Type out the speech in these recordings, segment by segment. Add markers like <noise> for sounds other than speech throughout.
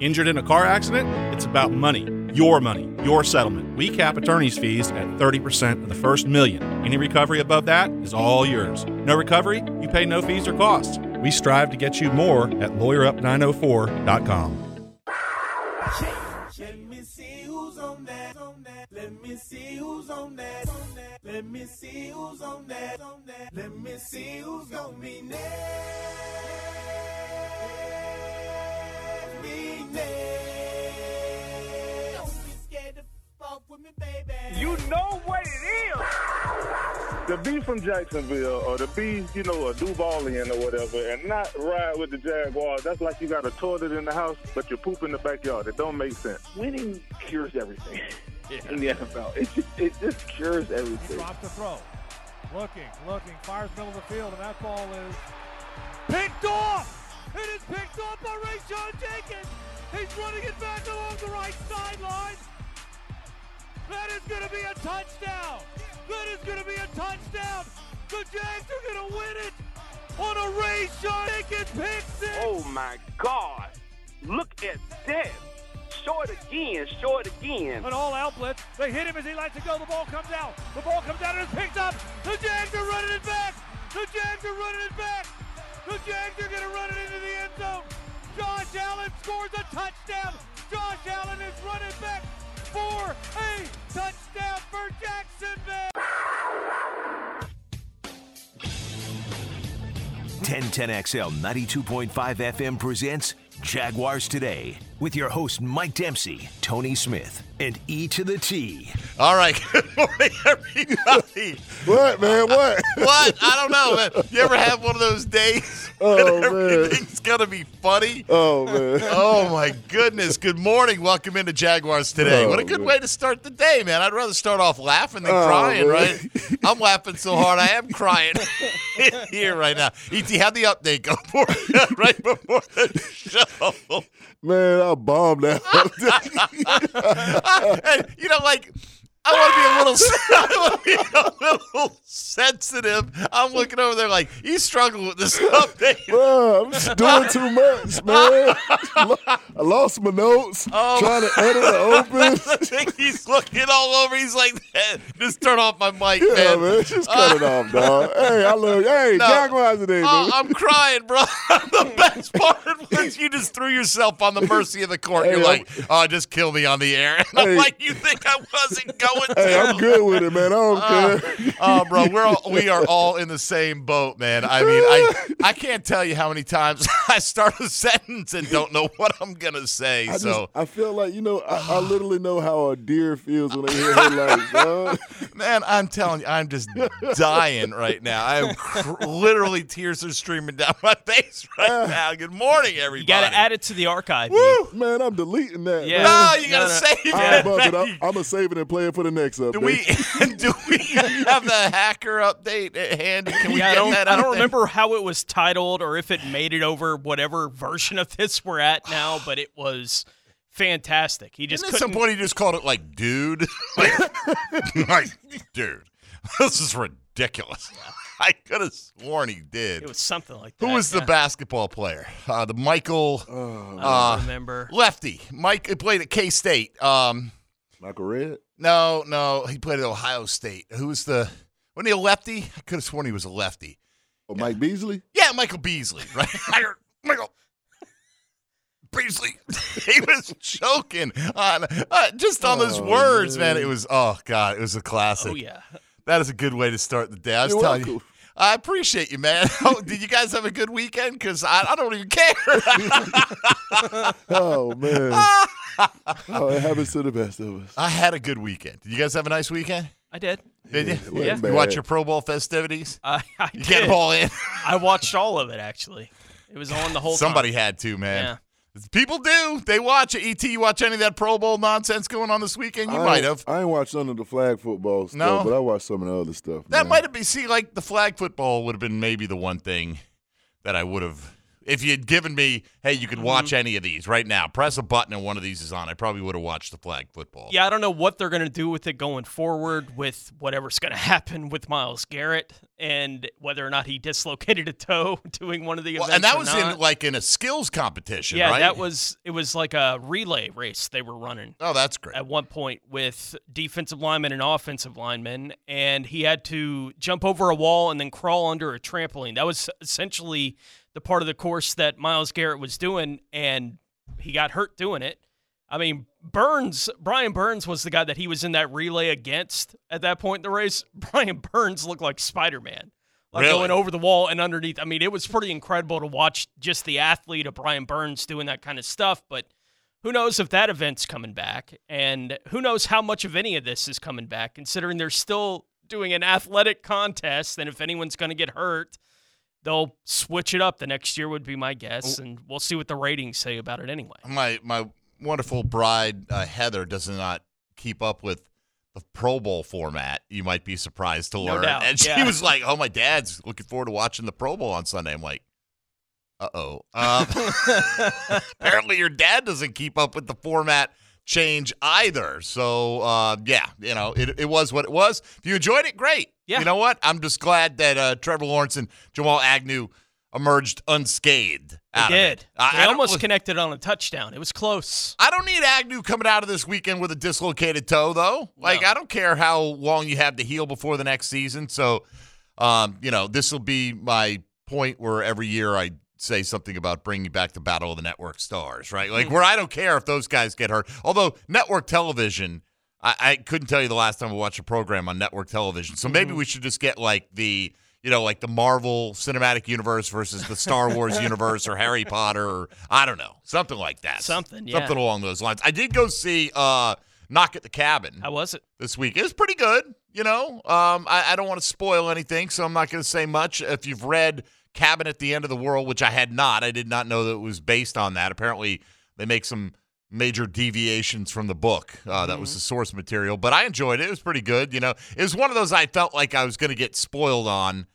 Injured in a car accident? It's about money. Your money, your settlement. We cap attorney's fees at 30% of the first million. Any recovery above that is all yours. No recovery? You pay no fees or costs. We strive to get you more at lawyerup904.com. Let me see who's on that. Let me see who's on that. Let me see who's on that. Let me see who's gonna be next. Be next. Don't be scared to fuck with me, baby. You know what it is. to be from Jacksonville or to be, you know, a Duvalian or whatever and not ride with the Jaguars, that's like you got a toilet in the house, but you poop in the backyard. It don't make sense. Winning cures everything <laughs> in the NFL. It just, it just cures everything. Drops the throw. Looking, looking, fires middle of the field, and that ball is picked off. It is picked off by Rayshawn Jenkins. He's running it back along the right sideline. That is going to be a touchdown. That is going to be a touchdown. The Jags are going to win it on a Rayshawn Jenkins pick six. Oh my God! Look at that! Show it again. Show it again. An all-out blitz. They hit him as he lets it go. The ball comes out. The ball comes out and is picked up. The Jags are running it back. The Jags are running it back. The Jags are going to run it into the end zone. Josh Allen scores a touchdown. Josh Allen is running back for a touchdown for Jacksonville. 1010XL 92.5 FM presents Jaguars Today with your host Mike Dempsey, Tony Smith, and E to the T. All right. <laughs> Good morning, everybody. <laughs> What, man? What? <laughs> what? I don't know, man. You ever have one of those days Oh, when man. everything's gonna be funny? Oh, man. Oh my goodness! Good morning. Welcome into Jaguars today. Oh, what a oh, good man. way to start the day, man. I'd rather start off laughing than Oh, crying, man. right? I'm laughing so hard I am crying here right now. Et, have the update go for right before the show. Man, I bombed out. <laughs> and, you know, like I want to be a little, <laughs> <laughs> I want to be a little sensitive. I'm looking over there like he's struggling with this update. <laughs> Bro, I'm just doing too much, man. I lost my notes. Oh. Trying to edit it open. I think he's looking all over. He's like, just turn off my mic, Yeah, man. man. Just cut it off, dog. Hey, I love Hey, No. Jaguars today, man. I'm crying, bro. the best part was you just threw yourself on the mercy of the court. Hey, You're I'm- like, oh, just kill me on the air. And I'm like, you think I wasn't going to? Hey, I'm good with it, man. I don't Oh, care. oh, bro, we're all, we are all in the same boat, man. I mean, I I can't tell you how many times <laughs> I start a sentence and don't know what I'm gonna say. I just, so, I feel like you know, I, I literally know how a deer feels when they hear headlights, <laughs> dog. man, I'm telling you, I'm just dying right now. I am cr- literally tears are streaming down my face right ah. now. Good morning, everybody. You got to add it to the archive. Woo! Man, I'm deleting that. Yeah. man. No, you gotta No, no. save it. above it. man. I'm, I'm gonna save it and play it for the next update. Do we <laughs> do we have the hacker update at hand? Can we Yeah, I get don't, that? I don't there? remember how it was titled or if it made it over whatever version of this we're at now, <sighs> but it was fantastic. He just at some point, he just called it like, dude, <laughs> like, <laughs> like, dude, this is ridiculous. I could have sworn he did. It was something like that. Who was the basketball player? Uh, the Michael I don't uh, remember. lefty. Mike played at K State. Um, Michael Redd. No, no, he played at Ohio State. Who was the? Wasn't he a lefty? I could have sworn he was a lefty. Oh, Mike Beasley. Yeah, Michael Beasley, <laughs> right? Michael Beasley. <laughs> he was choking on uh, just on those Oh, words, man. man. It was oh god, it was a classic. Oh yeah. That is a good way to start the day. I was You're telling you. I appreciate you, man. <laughs> Oh, did you guys have a good weekend? Because I, I don't even care. Oh man. Oh, it happens to the best of us. I had a good weekend. Did you guys have a nice weekend? I did. Did you? wasn't You watch your Pro Bowl festivities? I, I You did. get them all in. <laughs> I watched all of it actually. It was on the whole Somebody time. had to, man. Yeah. People do. They watch it. ET, you watch any of that Pro Bowl nonsense going on this weekend? You I might ain't- have. I ain't watched none of the flag football stuff, No? but I watched some of the other stuff. That man. might have been. See, like the flag football would have been maybe the one thing that I would have If you had given me, hey, you could Mm-hmm. watch any of these right now, press a button and one of these is on, I probably would have watched the flag football. Yeah, I don't know what they're going to do with it going forward with whatever's going to happen with Myles Garrett and whether or not he dislocated a toe <laughs> doing one of the Well, events. and that was not. in like in a skills competition, yeah, right? that was it was like a relay race they were running Oh, that's great. at one point with defensive linemen and offensive linemen, and he had to jump over a wall and then crawl under a trampoline. That was essentially the part of the course that Myles Garrett was doing, and he got hurt doing it. I mean, Burns, Brian Burns was the guy that he was in that relay against at that point in the race. <laughs> Brian Burns looked like Spider Man. Like Really? going over the wall and underneath. I mean, it was pretty incredible to watch just the athlete of Brian Burns doing that kind of stuff. But who knows if that event's coming back? And who knows how much of any of this is coming back, considering they're still doing an athletic contest. And if anyone's going to get hurt, they'll switch it up the next year, would be my guess. And we'll see what the ratings say about it anyway. my my wonderful bride uh, Heather does not keep up with the Pro Bowl format. You might be surprised to No learn. doubt, And she yeah. was like, "Oh, my dad's looking forward to watching the Pro Bowl on Sunday." I'm like, "Uh oh." Um, <laughs> apparently, your dad doesn't keep up with the format change either. So uh, yeah, you know, it, it was what it was. If you enjoyed it, great. Yeah. You know what? I'm just glad that uh, Trevor Lawrence and Jamal Agnew emerged unscathed. They out of did. I- they I almost connected on a touchdown. It was close. I don't need Agnew coming out of this weekend with a dislocated toe, though. Like, No. I don't care how long you have to heal before the next season. So, um, you know, this will be my point where every year I say something about bringing back the Battle of the Network Stars, right? Like, where I don't care if those guys get hurt. Although, network television, I, I couldn't tell you the last time I watched a program on network television. So maybe we should just get like the. You know, like the Marvel Cinematic Universe versus the Star Wars <laughs> universe or Harry Potter or I don't know, something like that. Something, yeah. Something along those lines. I did go see uh, Knock at the Cabin How was it? this week. It was pretty good. You know, um, I, I don't want to spoil anything, so I'm not going to say much. If you've read Cabin at the End of the World, which I had not, I did not know that it was based on that. Apparently, they make some major deviations from the book. Uh, That was the source material, but I enjoyed it. It was pretty good. You know, it was one of those I felt like I was going to get spoiled on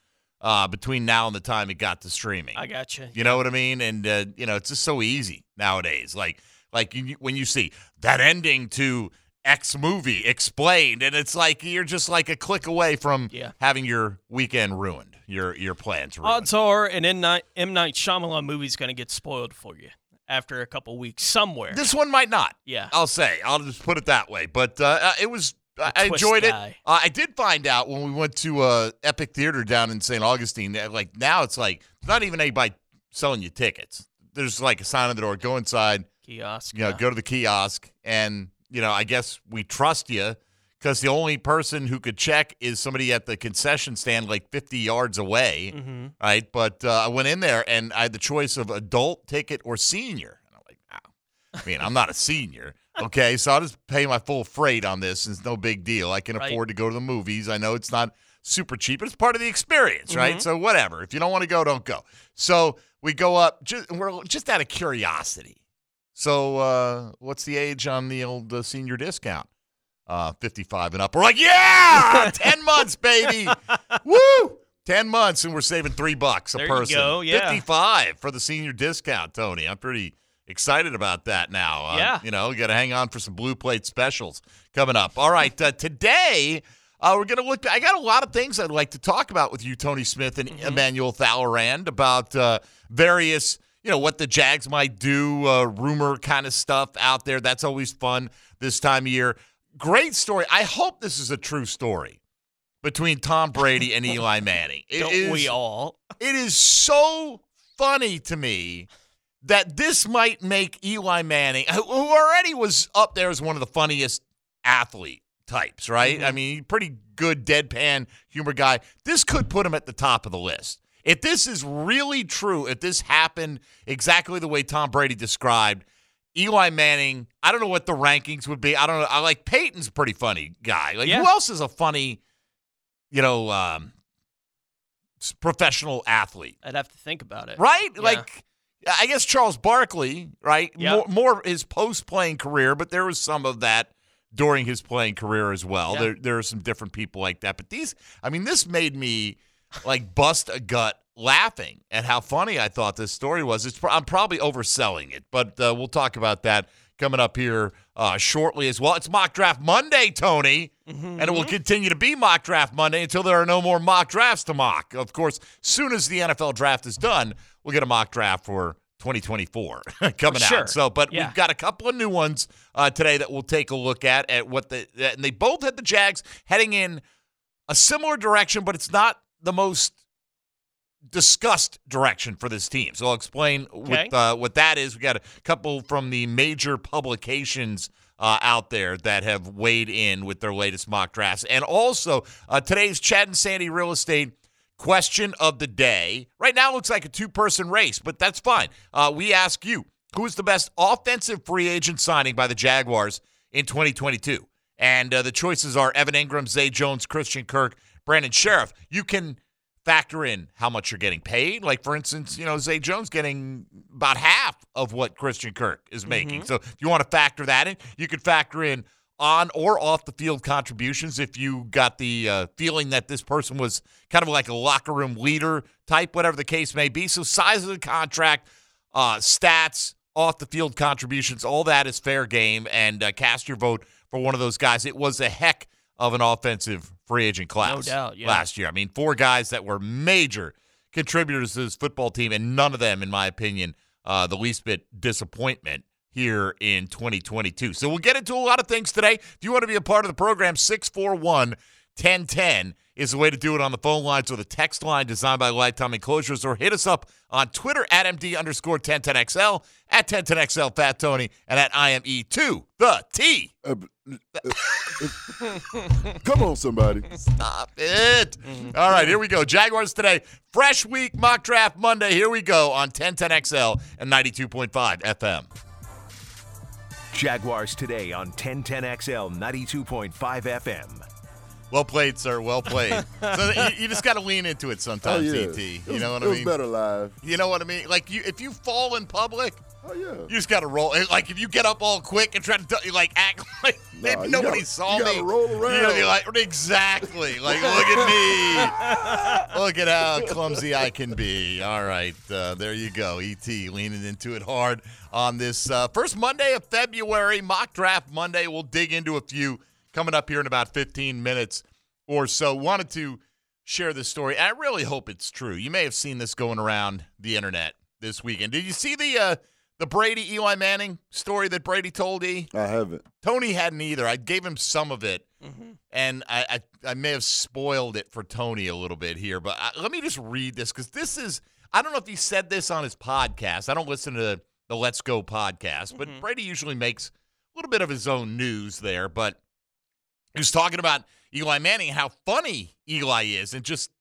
uh, between now and the time it got to streaming. I got you. You know what I mean? And uh, you know, it's just so easy nowadays. Like, like you, when you see that ending to X movie explained, and it's like you're just like a click away from Yeah. having your weekend ruined, your your plans ruined. Odds are an M Night, M. Night Shyamalan movie's going to get spoiled for you after a couple weeks somewhere. this one might not. yeah. I'll say. I'll just put it that way. But uh, uh, it was. I- enjoyed it. Uh, I did find out when we went to uh, Epic Theater down in St. Augustine. That, like now, it's like not even anybody selling you tickets. There's like a sign on the door. Go inside. Kiosk. you know, yeah. go to the kiosk and, you know, I guess we trust you because the only person who could check is somebody at the concession stand like 50 yards away. Mm-hmm. Right. But uh, I went in there and I had the choice of adult ticket or senior. And I'm like, wow. I mean, I'm not a senior. <laughs> Okay. So I'll just pay my full freight on this. It's no big deal. I can Right. afford to go to the movies. I know it's not super cheap, but it's part of the experience, right? Mhm. So whatever. If you don't want to go, don't go. So we go up just, we're just out of curiosity. So, uh, what's the age on the old uh, senior discount? Uh, 55 and up. We're like, yeah, <laughs> 10 months, baby. <laughs> Woo! 10 months, and we're saving three bucks a There you person. go, yeah. 55 for the senior discount, Tony. I'm pretty excited about that now. Uh, Yeah. You know, got to hang on for some blue plate specials coming up. All right, uh, today. Uh, we're going to look. I got a lot of things I'd like to talk about with you, Tony Smith and Mm-hmm. Emmanuel Thalerand, about uh, various, you know, what the Jags might do, uh, rumor kind of stuff out there. That's always fun this time of year. Great story. I hope this is a true story between Tom Brady and <laughs> Eli Manning. It Don't is- we all? It is so funny to me that this might make Eli Manning, who already was up there as one of the funniest athlete types, right? Mm-hmm. I mean, pretty good deadpan humor guy. This could put him at the top of the list. If this is really true, if this happened exactly the way Tom Brady described, Eli Manning, I don't know what the rankings would be. I don't know. I like Peyton's a pretty funny guy. Like Yeah. who else is a funny, you know, um, professional athlete? I'd have to think about it. right? Yeah. Like, I guess Charles Barkley, right? Yeah. More, more his post playing career, but there was some of that during his playing career as well. Yeah. There, there are some different people like that. But these, I mean, this made me like bust a gut laughing at how funny I thought this story was. It's I'm probably overselling it, but uh, we'll talk about that coming up here uh, shortly as well. It's Mock Draft Monday, Tony, and it will continue to be Mock Draft Monday until there are no more mock drafts to mock. Of course, soon as the NFL draft is done, we'll get a mock draft for 2024 <laughs> coming Sure. out. So, but Yeah. we've got a couple of new ones uh, today that we'll take a look at at what the and they both had the Jags heading in a similar direction, but it's not the most discussed direction for this team. So I'll explain Okay. what uh, what that is. We got a couple from the major publications uh, out there that have weighed in with their latest mock drafts, and also uh, today's Chad and Sandy real estate. Question of the day. Right now, it looks like a two person race, but that's fine. Uh, we ask you who is the best offensive free agent signing by the Jaguars in 2022? And uh, the choices are Evan Engram, Zay Jones, Christian Kirk, Brandon Scherff. You can factor in how much you're getting paid. Like, for instance, you know, Zay Jones getting about half of what Christian Kirk is making. So if you want to factor that in, you could factor in on or off the field contributions if you got the uh, feeling that this person was kind of like a locker room leader type, whatever the case may be. So size of the contract, uh, stats, off the field contributions, all that is fair game. And uh, cast your vote for one of those guys. It was a heck of an offensive free agent class doubt, yeah. last year. I mean, four guys that were major contributors to this football team, and none of them, in my opinion, uh, the least bit disappointment here in 2022. So we'll get into a lot of things today. If you want to be a part of the program, 641 1010 is the way to do it on the phone lines or the text line designed by Lifetime Enclosures, or hit us up on Twitter at MD underscore 1010XL, at 1010XL Fat Tony, and at IME2, the T. Uh, uh, uh, come on, somebody. <laughs> Stop it. All right, here we go. Jaguars today. Fresh week mock draft Monday. Here we go on 1010XL and 92.5 FM. Jaguars today on 1010XL 92.5 FM. Well played, sir. Well played. <laughs> so you, you just got to lean into it Oh, sometimes, yeah. ET. You was- know what I mean? better live. You know what I mean? Like you, if you fall in public, Oh, yeah. you just got to roll. Like if you get up all quick and try to do- like act <laughs> like Nah, you nobody gotta- saw you me. gotta roll You gotta be around. like exactly. Like look at me. <laughs> look at how clumsy I can be. All right, uh, there you go. Et leaning into it hard on this uh, first Monday of February, mock draft Monday. We'll dig into a few coming up here in about 15 minutes or so. Wanted to share this story. I really hope it's true. You may have seen this going around the internet this weekend. Did you see the uh, the Brady Eli Manning story that Brady told E? I haven't. Tony hadn't either. I gave him some of it, mm-hmm. and I, I I may have spoiled it for Tony a little bit here. But I, let me just read this because this is I don't know if he said this on his podcast. I don't listen to the Let's Go podcast, but mm-hmm. Brady usually makes a little bit of his own news there. But was talking about Eli Manning, how funny Eli is, and just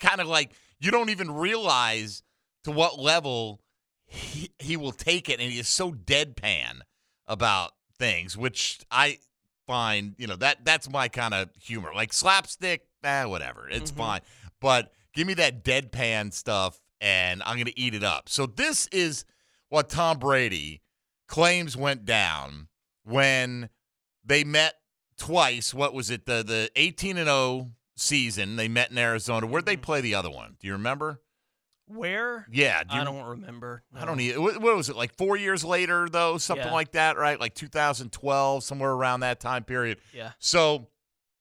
kind of like you don't even realize to what level he, he will take it, and he is so deadpan about things, which I find, you know, that that's my kind of humor. Like slapstick, eh, whatever, it's fine. But give me that deadpan stuff, and I'm gonna eat it up. So this is what Tom Brady claims went down when they met twice. What was it? The the 18 and 0 season. They met in Arizona. Where'd they mm-hmm. play the other one? Do you remember? Where? Yeah, do you, I don't remember. I don't need. What, what was it like? Four years later, though, something Yeah. like that, right? Like 2012, somewhere around that time period. Yeah. So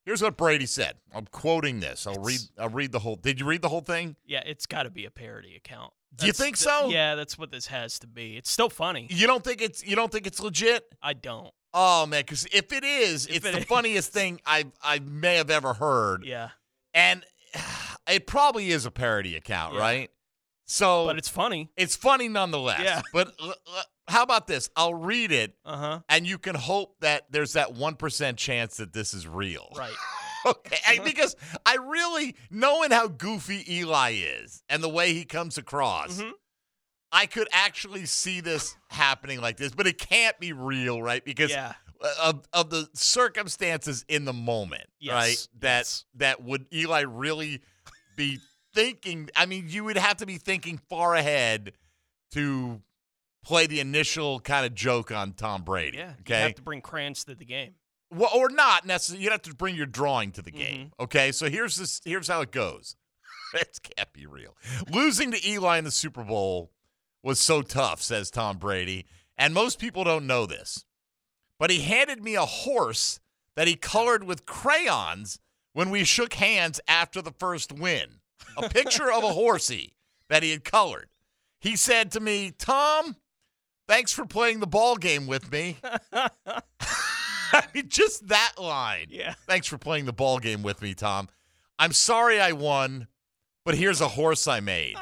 here's what Brady said. I'm quoting this. I'll read. I'll read the whole. Did you read the whole thing? Yeah, it's got to be a parody account. Do you That's- think th- so? Yeah, that's what this has to be. It's still funny. You don't think it's. You don't think it's legit? I don't. Oh man, because if it is, If it's it the <laughs> is. funniest thing I I may have ever heard. Yeah, and <sighs> it probably is a parody account, Yeah. right? So, but it's funny. it's funny nonetheless. Yeah. But l- l- how about this? I'll read it, Uh huh. and you can hope that there's that one percent chance that this is real. Right. <laughs> Okay, I- <laughs> because I really, knowing how goofy Eli is and the way he comes across, Mhm. I could actually see this happening like this, but it can't be real, right? Because Yeah. of, of the circumstances in the moment, Yes, right? That yes. that would Eli really be thinking? I mean, you would have to be thinking far ahead to play the initial kind of joke on Tom Brady. Yeah. You Okay. have to bring crayons to the game. Well, or not necessarily. You'd have to bring your drawing to the Mm-hmm. game. Okay. So here's this. Here's how it goes. <laughs> That can't be real. Losing to Eli in the Super Bowl was so tough, says Tom Brady. And most people don't know this. But he handed me a horse that he colored with crayons when we shook hands after the first win. A picture of a horsey that he had colored. He said to me, Tom, thanks for playing the ball game with me. I <laughs> mean, just that line. Yeah. Thanks for playing the ball game with me, Tom. I'm sorry I won, but here's a horse I made.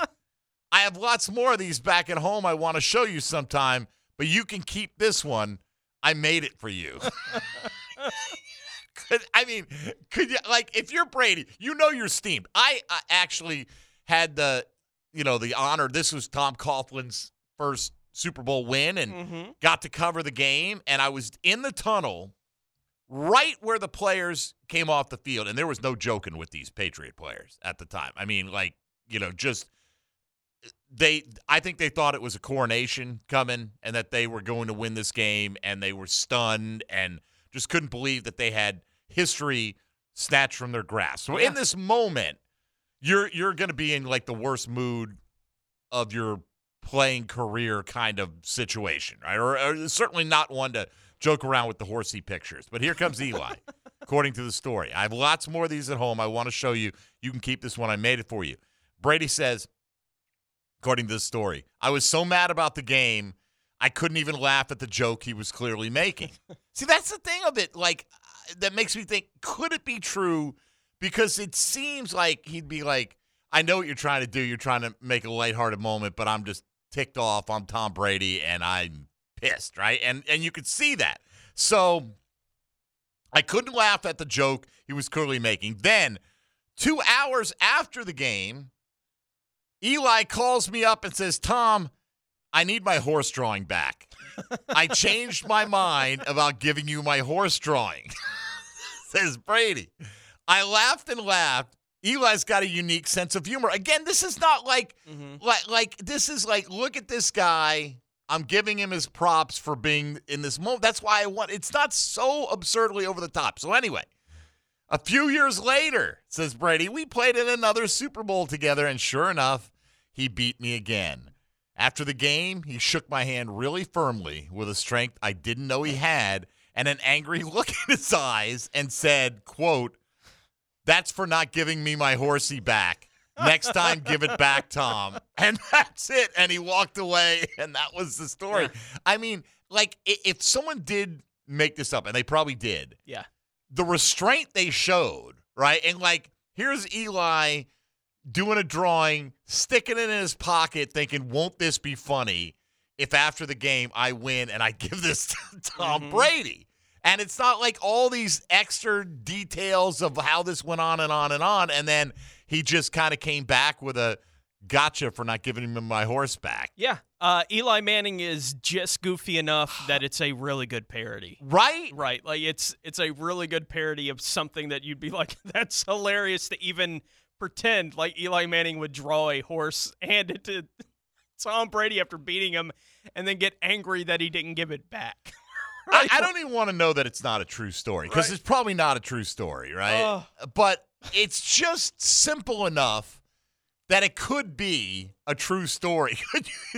I have lots more of these back at home I want to show you sometime, but you can keep this one. I made it for you. <laughs> could, I mean, could you like if you're Brady, you know you're steamed. I uh, actually had the, you know, the honor. This was Tom Coughlin's first Super Bowl win, and Mm-hmm. got to cover the game. And I was in the tunnel, right where the players came off the field, and there was no joking with these Patriot players at the time. I mean, like you know, just they I think they thought it was a coronation coming and that they were going to win this game and they were stunned and just couldn't believe that they had history snatched from their grasp. So Yeah. in this moment, you're you're going to be in like the worst mood of your playing career kind of situation, right? Or, or certainly not one to joke around with the horsey pictures. But here comes Eli, <laughs> according to the story. I have lots more of these at home. I want to show you. You can keep this one. I made it for you. Brady says, according to this story, I was so mad about the game, I couldn't even laugh at the joke he was clearly making. <laughs> See, that's the thing of it. Like, uh, that makes me think, could it be true? Because it seems like he'd be like, I know what you're trying to do. You're trying to make a lighthearted moment, but I'm just ticked off. I'm Tom Brady and I'm pissed, right? And and you could see that. So I couldn't laugh at the joke he was clearly making. Then, two hours after the game, Eli calls me up and says, Tom, I need my horse drawing back. I <laughs> changed my mind about giving you my horse drawing, <laughs> says Brady. I laughed and laughed. Eli's got a unique sense of humor. Again, this is not like, mm-hmm. like, like this is like, look at this guy. I'm giving him his props for being in this moment. That's why I want. It's not so absurdly over the top. So anyway, a few years later, says Brady, we played in another Super Bowl together, and sure enough, he beat me again. After the game, he shook my hand really firmly with a strength I didn't know he had and an angry <laughs> look in his eyes and said, quote, that's for not giving me my horsey back. Next time, give it back, Tom. <laughs> And that's it. And he walked away, <laughs> and that was the story. I mean, like, if someone did make this up, and they probably did, Yeah. the restraint they showed, right? And like, here's Eli doing a drawing, sticking it in his pocket, thinking, won't this be funny if after the game I win and I <laughs> give this to Tom Brady? And it's not like all these extra details of how this went on and on and on. And then he just kind of came back with a gotcha for not giving him my horse back. Yeah. Uh, Eli Manning is just goofy enough <sighs> that it's a really good parody. Right? Right. Like it's it's a really good parody of something that you'd be like, <laughs> that's hilarious to even pretend like Eli Manning would draw a horse, <laughs> hand it to <laughs> Tom Brady after beating him, and then get angry that he didn't give it back. <laughs> I, I don't even want to know that it's not a true story because Right. it's probably not a true story, right? Ugh. But it's just simple enough that it could be a true story.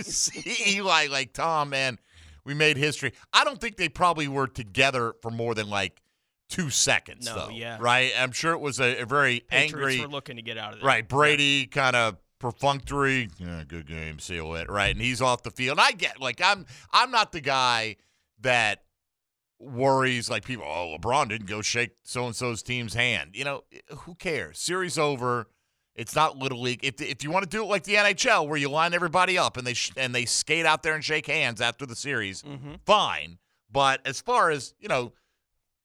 See Eli like Tom, man? We made history. I don't think they probably were together for more than like two seconds, No, though. yeah. Right? I'm sure it was a, a very Patriots angry. were looking to get out of there. Right, Brady kind of perfunctory. Yeah, good game, see you later. Right, and he's off the field. I get like I'm I'm not the guy that worries like people. Oh, LeBron didn't go shake so and so's team's hand. You know, who cares? Series over. It's not little league. If if you want to do it like the NHL, where you line everybody up and they sh- and they skate out there and shake hands after the series, Mm-hmm. fine. But as far as you know,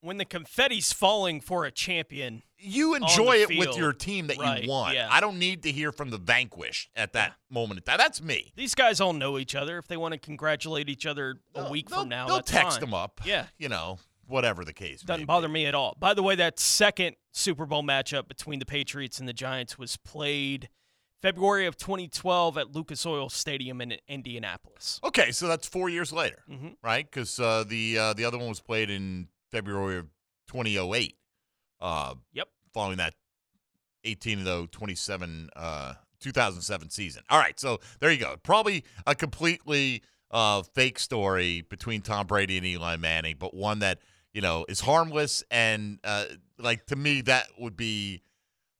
When the confetti's falling for a champion, you enjoy it with your team that Right, you won. yeah. I don't need to hear from the vanquished at that moment in time. That's me. these guys all know each other. If they want to congratulate each other a week from now, they'll text fine. them up. Yeah. you know, whatever the case. Doesn't be. bother me at all. By the way, that second Super Bowl matchup between the Patriots and the Giants was played February of 2012 at Lucas Oil Stadium in Indianapolis. Okay, so that's four years later, Mhm. right? Because uh, the uh, the other one was played in February of 2008. Uh, Yep. Following that 18 though 27 uh 2007 season. All right, so there you go. Probably a completely uh fake story between Tom Brady and Eli Manning, but one that, you know, is harmless and uh like to me that would be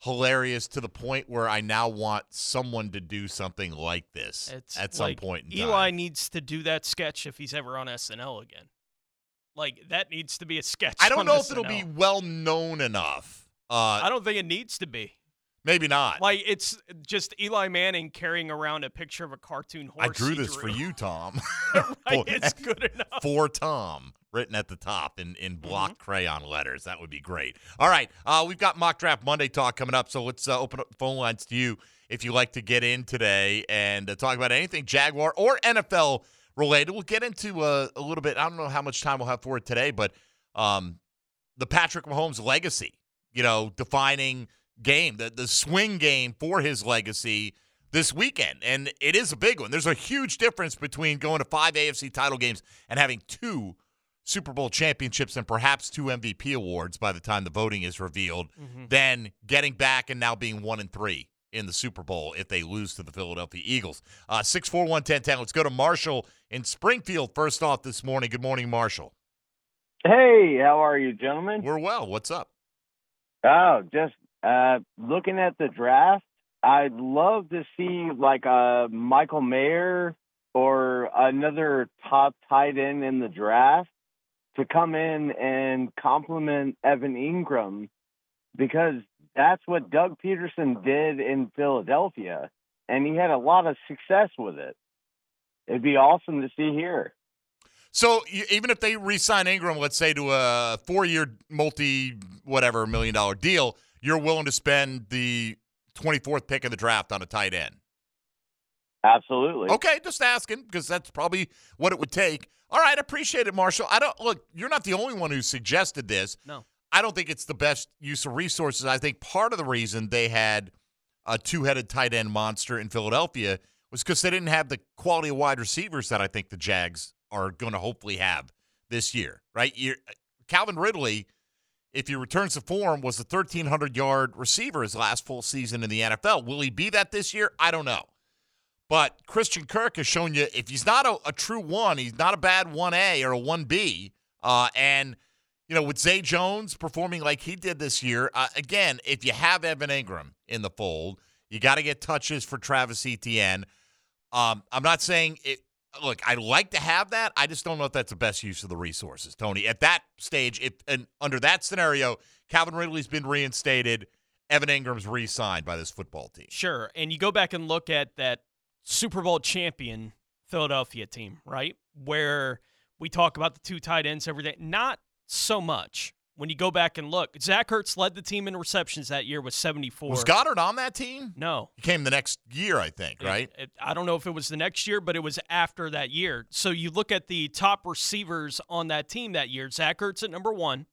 hilarious to the point where I now want someone to do something like this It's at some like, point in Eli needs to do that sketch if he's ever on SNL again. Like that needs to be a sketch. I don't on know if it'll be well known enough. Uh I don't think it needs to be. maybe not. Like it's just Eli Manning carrying around a picture of a cartoon horse. I drew this for you, Tom. <laughs> <laughs> right, For- it's good <laughs> enough. for Tom written at the top in, in Mm-hmm. block crayon letters. That would be great. All right. Uh, we've got mock draft Monday talk coming up. So let's uh, open up the phone lines to you if you'd like to get in today and uh, talk about anything Jaguar or NFL related. We'll get into uh, a little bit. I don't know how much time we'll have for it today, but um, the Patrick Mahomes legacy, you know, defining game, the, the swing game for his legacy this weekend. And it is a big one. There's a huge difference between going to five AFC title games and having two Super Bowl championships and perhaps two MVP awards by the time the voting is revealed than getting back and now being one and three in the Super Bowl if they lose to the Philadelphia Eagles. Uh, 641 Let's go to Marshall in Springfield first off this morning. Good morning, Marshall. Hey, how are you, gentlemen? We're well. What's up? Oh, just uh, looking at the draft. I'd love to see like a Michael Mayer or another top tight end in the draft to come in and complement Evan Engram because that's what Doug Pederson did in Philadelphia, and he had a lot of success with it. It'd be awesome to see here. So you, even if they re-sign Engram, let's say to a four-year, multi whatever million dollar deal, you're willing to spend the 24th pick in the draft on a tight end. Absolutely. Okay, just asking because that's probably what it would take. All right, appreciate it, Marshall. I don't look. You're not the only one who suggested this. No. I don't think it's the best use of resources. I think part of the reason they had a two-headed tight end monster in Philadelphia was because they didn't have the quality of wide receivers that I think the Jags are going to hopefully have this year. Right? You're, Calvin Ridley, if he returns to form, was a 1,300 yard receiver his last full season in the NFL. Will he be that this year? I don't know. But Christian Kirk has shown you if he's not a, a true one, he's not a bad 1A or a 1B. Uh, and, you know, with Zay Jones performing like he did this year, uh, again, if you have Evan Engram in the fold, you got to get touches for Travis Etienne. Um, I'm not saying it. Look, I like to have that. I just don't know if that's the best use of the resources, Tony. At that stage, if and under that scenario, Calvin Ridley's been reinstated, Evan Engram's re-signed by this football team. Sure. And you go back and look at that Super Bowl champion Philadelphia team, right? Where we talk about the two tight ends every day. Not so much. When you go back and look, Zach Ertz led the team in receptions that year with 74. Was Goedert on that team? No. He came the next year, I think, It- right? it- I don't know if it was the next year, but it was after that year. So you look at the top receivers on that team that year. Zach Ertz at number one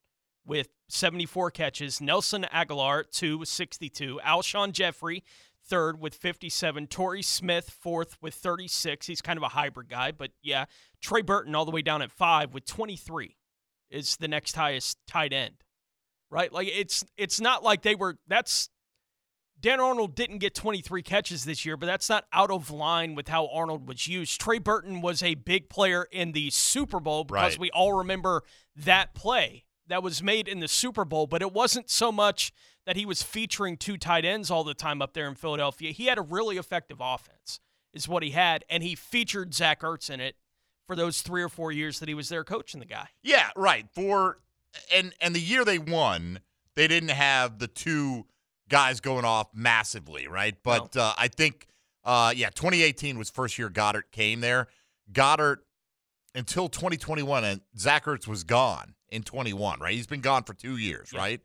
with 74 catches. Nelson Agholor two with 62. Alshon Jeffery third with 57. Torrey Smith fourth with 36. He's kind of a hybrid guy, but yeah. Trey Burton all the way down at five with 23 is the next highest tight end. Right? Like it's it's not like they were that's Dan Arnold didn't get 23 catches this year, but that's not out of line with how Arnold was used. Trey Burton was a big player in the Super Bowl because Right. we all remember that play that was made in the Super Bowl, but it wasn't so much that he was featuring two tight ends all the time up there in Philadelphia. He had a really effective offense, is what he had, and he featured Zach Ertz in it for those three or four years that he was there coaching the guy. Yeah, right. For and and the year they won, they didn't have the two guys going off massively, right? But uh, I think, uh, yeah, 2018 was first year Goedert came there. Goedert until 2021, and Zach Ertz was gone in 21, right? He's been gone for two years, right?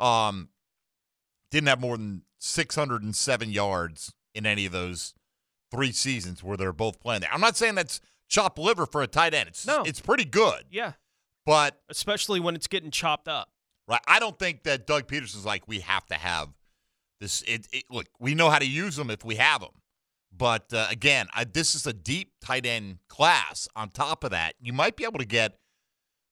Um, didn't have more than 607 yards in any of those three seasons where they're both playing there. I'm not saying that's chopped liver for a tight end. It's No. it's pretty good, Yeah, but especially when it's getting chopped up. Right. I don't think that Doug Pederson's like we have to have this. It, it look, we know how to use them if we have them, but uh, again, I, this is a deep tight end class. On top of that, you might be able to get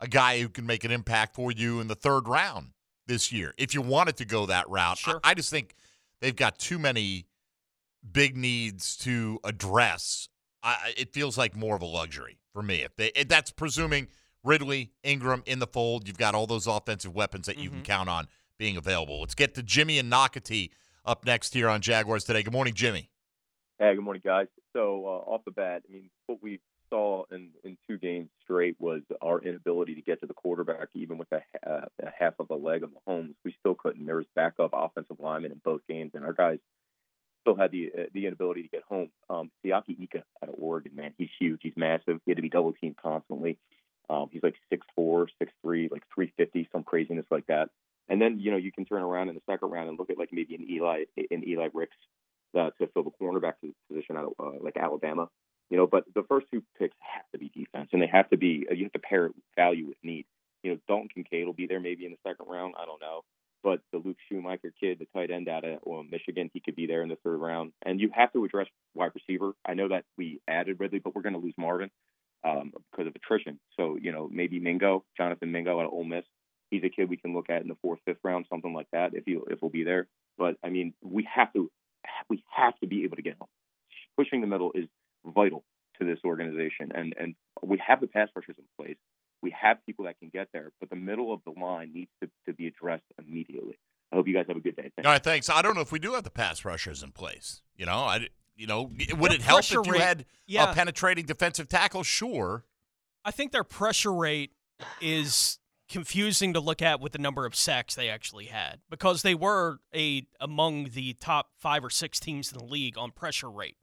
a guy who can make an impact for you in the third round this year if you wanted to go that route. Sure. I, I just think they've got too many big needs to address. I, it feels like more of a luxury for me. If they, if that's presuming Ridley, Engram in the fold, you've got all those offensive weapons that you can count on being available. Let's get to Jimmy and Nocatee up next here on Jaguars today. Good morning, Jimmy. Hey, good morning, guys. So uh, off the bat, I mean, what we saw in, in two games straight was our inability to get to the quarterback, even with a, uh, a half of a leg of Mahomes. We still couldn't. There was backup offensive linemen in both games, and our guys still had the uh, the inability to get home. Um, Siaki Ika out of Oregon, man, he's huge. He's massive. He had to be double teamed constantly. Um, he's like six four, six three, like three fifty, some craziness like that. And then you know you can turn around in the second round and look at like maybe an Eli an Eli Ricks uh, to fill the cornerback position out of uh, like Alabama. You know, but the first two picks have to be defense, and they have to be. You have to pair value with need. You know, Dalton Kincaid will be there maybe in the second round. I don't know, but the Luke Schoonmaker kid, the tight end out of well, Michigan, he could be there in the third round. And you have to address wide receiver. I know that we added Ridley, but we're going to lose Marvin um, because of attrition. So you know, maybe Mingo, Jonathan Mingo out of Ole Miss. He's a kid we can look at in the fourth, fifth round, something like that, if he if he'll be there. But I mean, we have to we have to be able to get home. Pushing the middle is vital to this organization, and and we have the pass rushers in place. We have people that can get there, but the middle of the line needs to, to be addressed immediately. I hope you guys have a good day. Thanks. All right, thanks. I don't know if we do have the pass rushers in place. You know, I you know, would Their it help if you rate- had yeah. a penetrating defensive tackle? Sure. I think their pressure rate is confusing to look at with the number of sacks they actually had because they were a among the top 5 or 6 teams in the league on pressure rate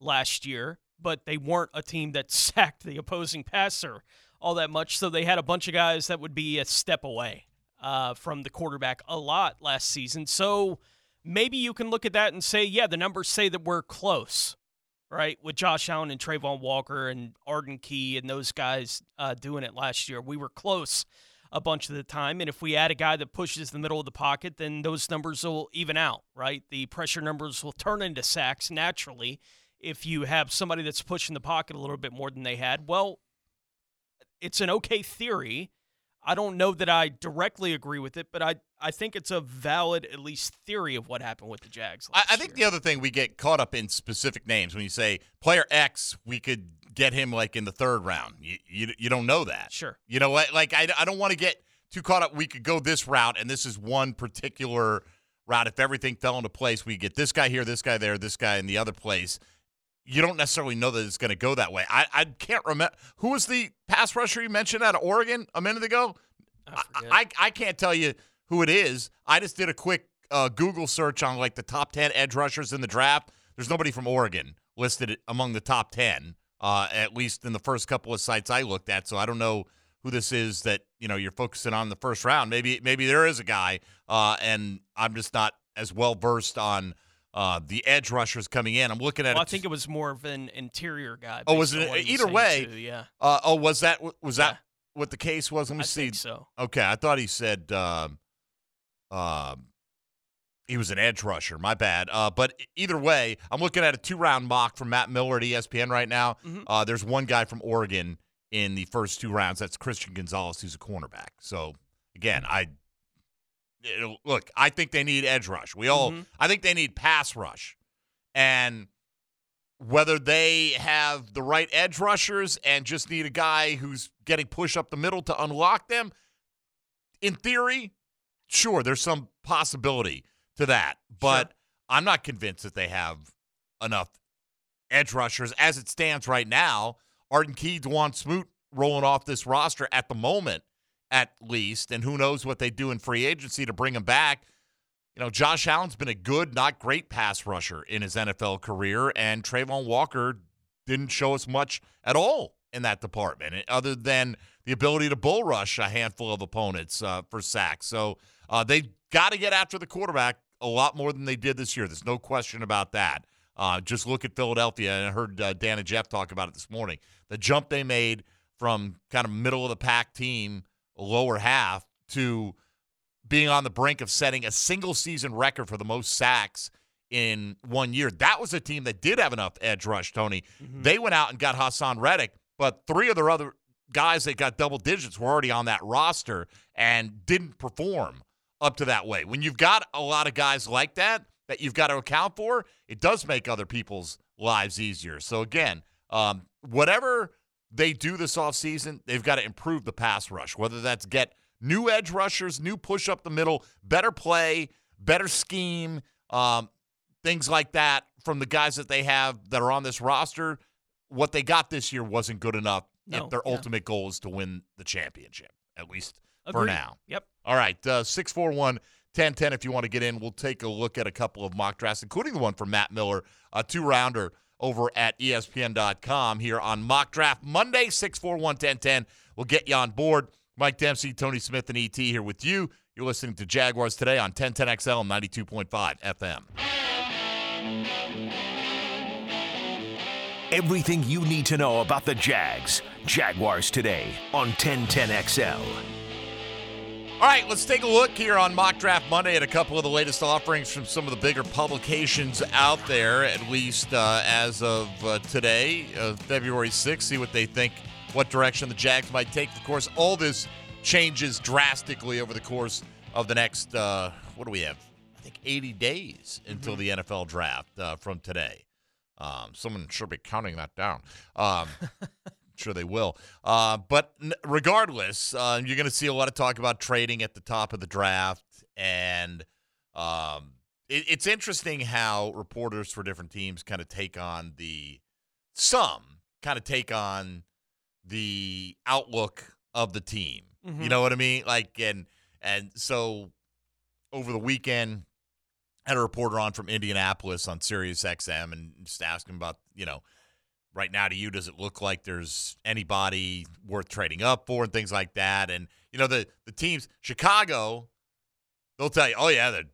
last year, but they weren't a team that <laughs> sacked the opposing passer all that much, so they had a bunch of guys that would be a step away uh, from the quarterback a lot last season. So maybe you can look at that and say, yeah, the numbers say that we're close right? With Josh Allen and Travon Walker and Arden Key and those guys uh, doing it last year, we were close a bunch of the time. And if we add a guy that pushes the middle of the pocket, then those numbers will even out, right? The pressure numbers will turn into sacks naturally if you have somebody that's pushing the pocket a little bit more than they had. Well, it's an okay theory. I don't know that I directly agree with it, but I, I think it's a valid, at least, theory of what happened with the Jags. I, I think the other thing we get caught up in specific names when you say player X, we could get him like in the third round. You you, you don't know that. Sure. You know what? Like I, I don't want to get too caught up. We could go this route, and this is one particular route. If everything fell into place, we get this guy here, this guy there, this guy in the other place. You don't necessarily know that it's going to go that way. I, I can't remember who was the pass rusher you mentioned out of Oregon a minute ago. I, I, I can't tell you who it is. I just did a quick uh, Google search on like the top 10 edge rushers in the draft. There's nobody from Oregon listed among the top 10, uh, at least in the first couple of sites I looked at. So I don't know who this is that you know you're focusing on the first round. Maybe maybe there is a guy, uh, and I'm just not as well versed on uh, the edge rushers coming in. I'm looking at Well, I think it was more of an interior guy. Oh, was it on what he was either way? too, yeah. Uh, oh, was that was that what the case was? Let me I see. think so. Okay, I thought he said um, um, he was an edge rusher. My bad. Uh, but either way, I'm looking at a two round mock from Matt Miller at ESPN right now. Mhm. Uh, there's one guy from Oregon in the first two rounds. That's Christian Gonzalez, who's a cornerback. So again, I look. I think they need edge rush. We all. Mhm. I think they need pass rush, and whether they have the right edge rushers and just need a guy who's getting push up the middle to unlock them, in theory, sure, there's some possibility to that. But I'm not convinced that they have enough edge rushers as it stands right now. Arden Key, Dawuane Smoot rolling off this roster at the moment, at least, and who knows what they do in free agency to bring him back. You know, Josh Allen's been a good, not great pass rusher in his NFL career, and Travon Walker didn't show us much at all in that department, eh, other than the ability to bull rush a handful of opponents uh, for sacks. So uh, they've got to get after the quarterback a lot more than they did this year. There's no question about that. Uh, just look at Philadelphia, and I heard uh, Dan and Jeff talk about it this morning. The jump they made from kind of middle of the pack team, lower half, to being on the brink of setting a single season record for the most sacks in one year. That was a team that did have enough edge rush, Tony. They went out and got Haason Reddick, but three of their other guys that got double digits were already on that roster and didn't perform up to that way. When you've got a lot of guys like that that you've got to account for, it does make other people's lives easier. So again, um, whatever they do this offseason, they've got to improve the pass rush, whether that's get new edge rushers, new push up the middle, better play, better scheme, um, things like that from the guys that they have that are on this roster. What they got this year wasn't good enough No, if their yeah. ultimate goal is to win the championship, at least for now. Yep. All right, uh, 641 1010 if you want to get in. We'll take a look at a couple of mock drafts, including the one from Matt Miller, a two rounder over at ESPN.com here on Mock Draft Monday, 641 1010. We'll get you on board. Mike Dempsey, Tony Smith, and ET here with you. You're listening to Jaguars today on 1010XL 92.5 FM. Everything you need to know about the Jags. Jaguars today on 1010XL. All right, let's take a look here on Mock Draft Monday at a couple of the latest offerings from some of the bigger publications out there, at least uh, as of uh, today, uh, February 6th. See what they think, what direction the Jags might take. Of course, all this changes drastically over the course of the next, uh, what do we have? I think 80 days until the NFL draft uh, from today. Um, someone should be counting that down. Um, <laughs> sure they will. Uh, but n- regardless, uh, you're going to see a lot of talk about trading at the top of the draft, and um, it, it's interesting how reporters for different teams kind of take on the some kind of take on the outlook of the team. You Mhm. know what I mean? Like, and and so over the weekend, had a reporter on from Indianapolis on Sirius XM and just asked him about, you know, right now to you, does it look like there's anybody worth trading up for and things like that? And, you know, the, the teams, Chicago, they'll tell you, oh, yeah, they're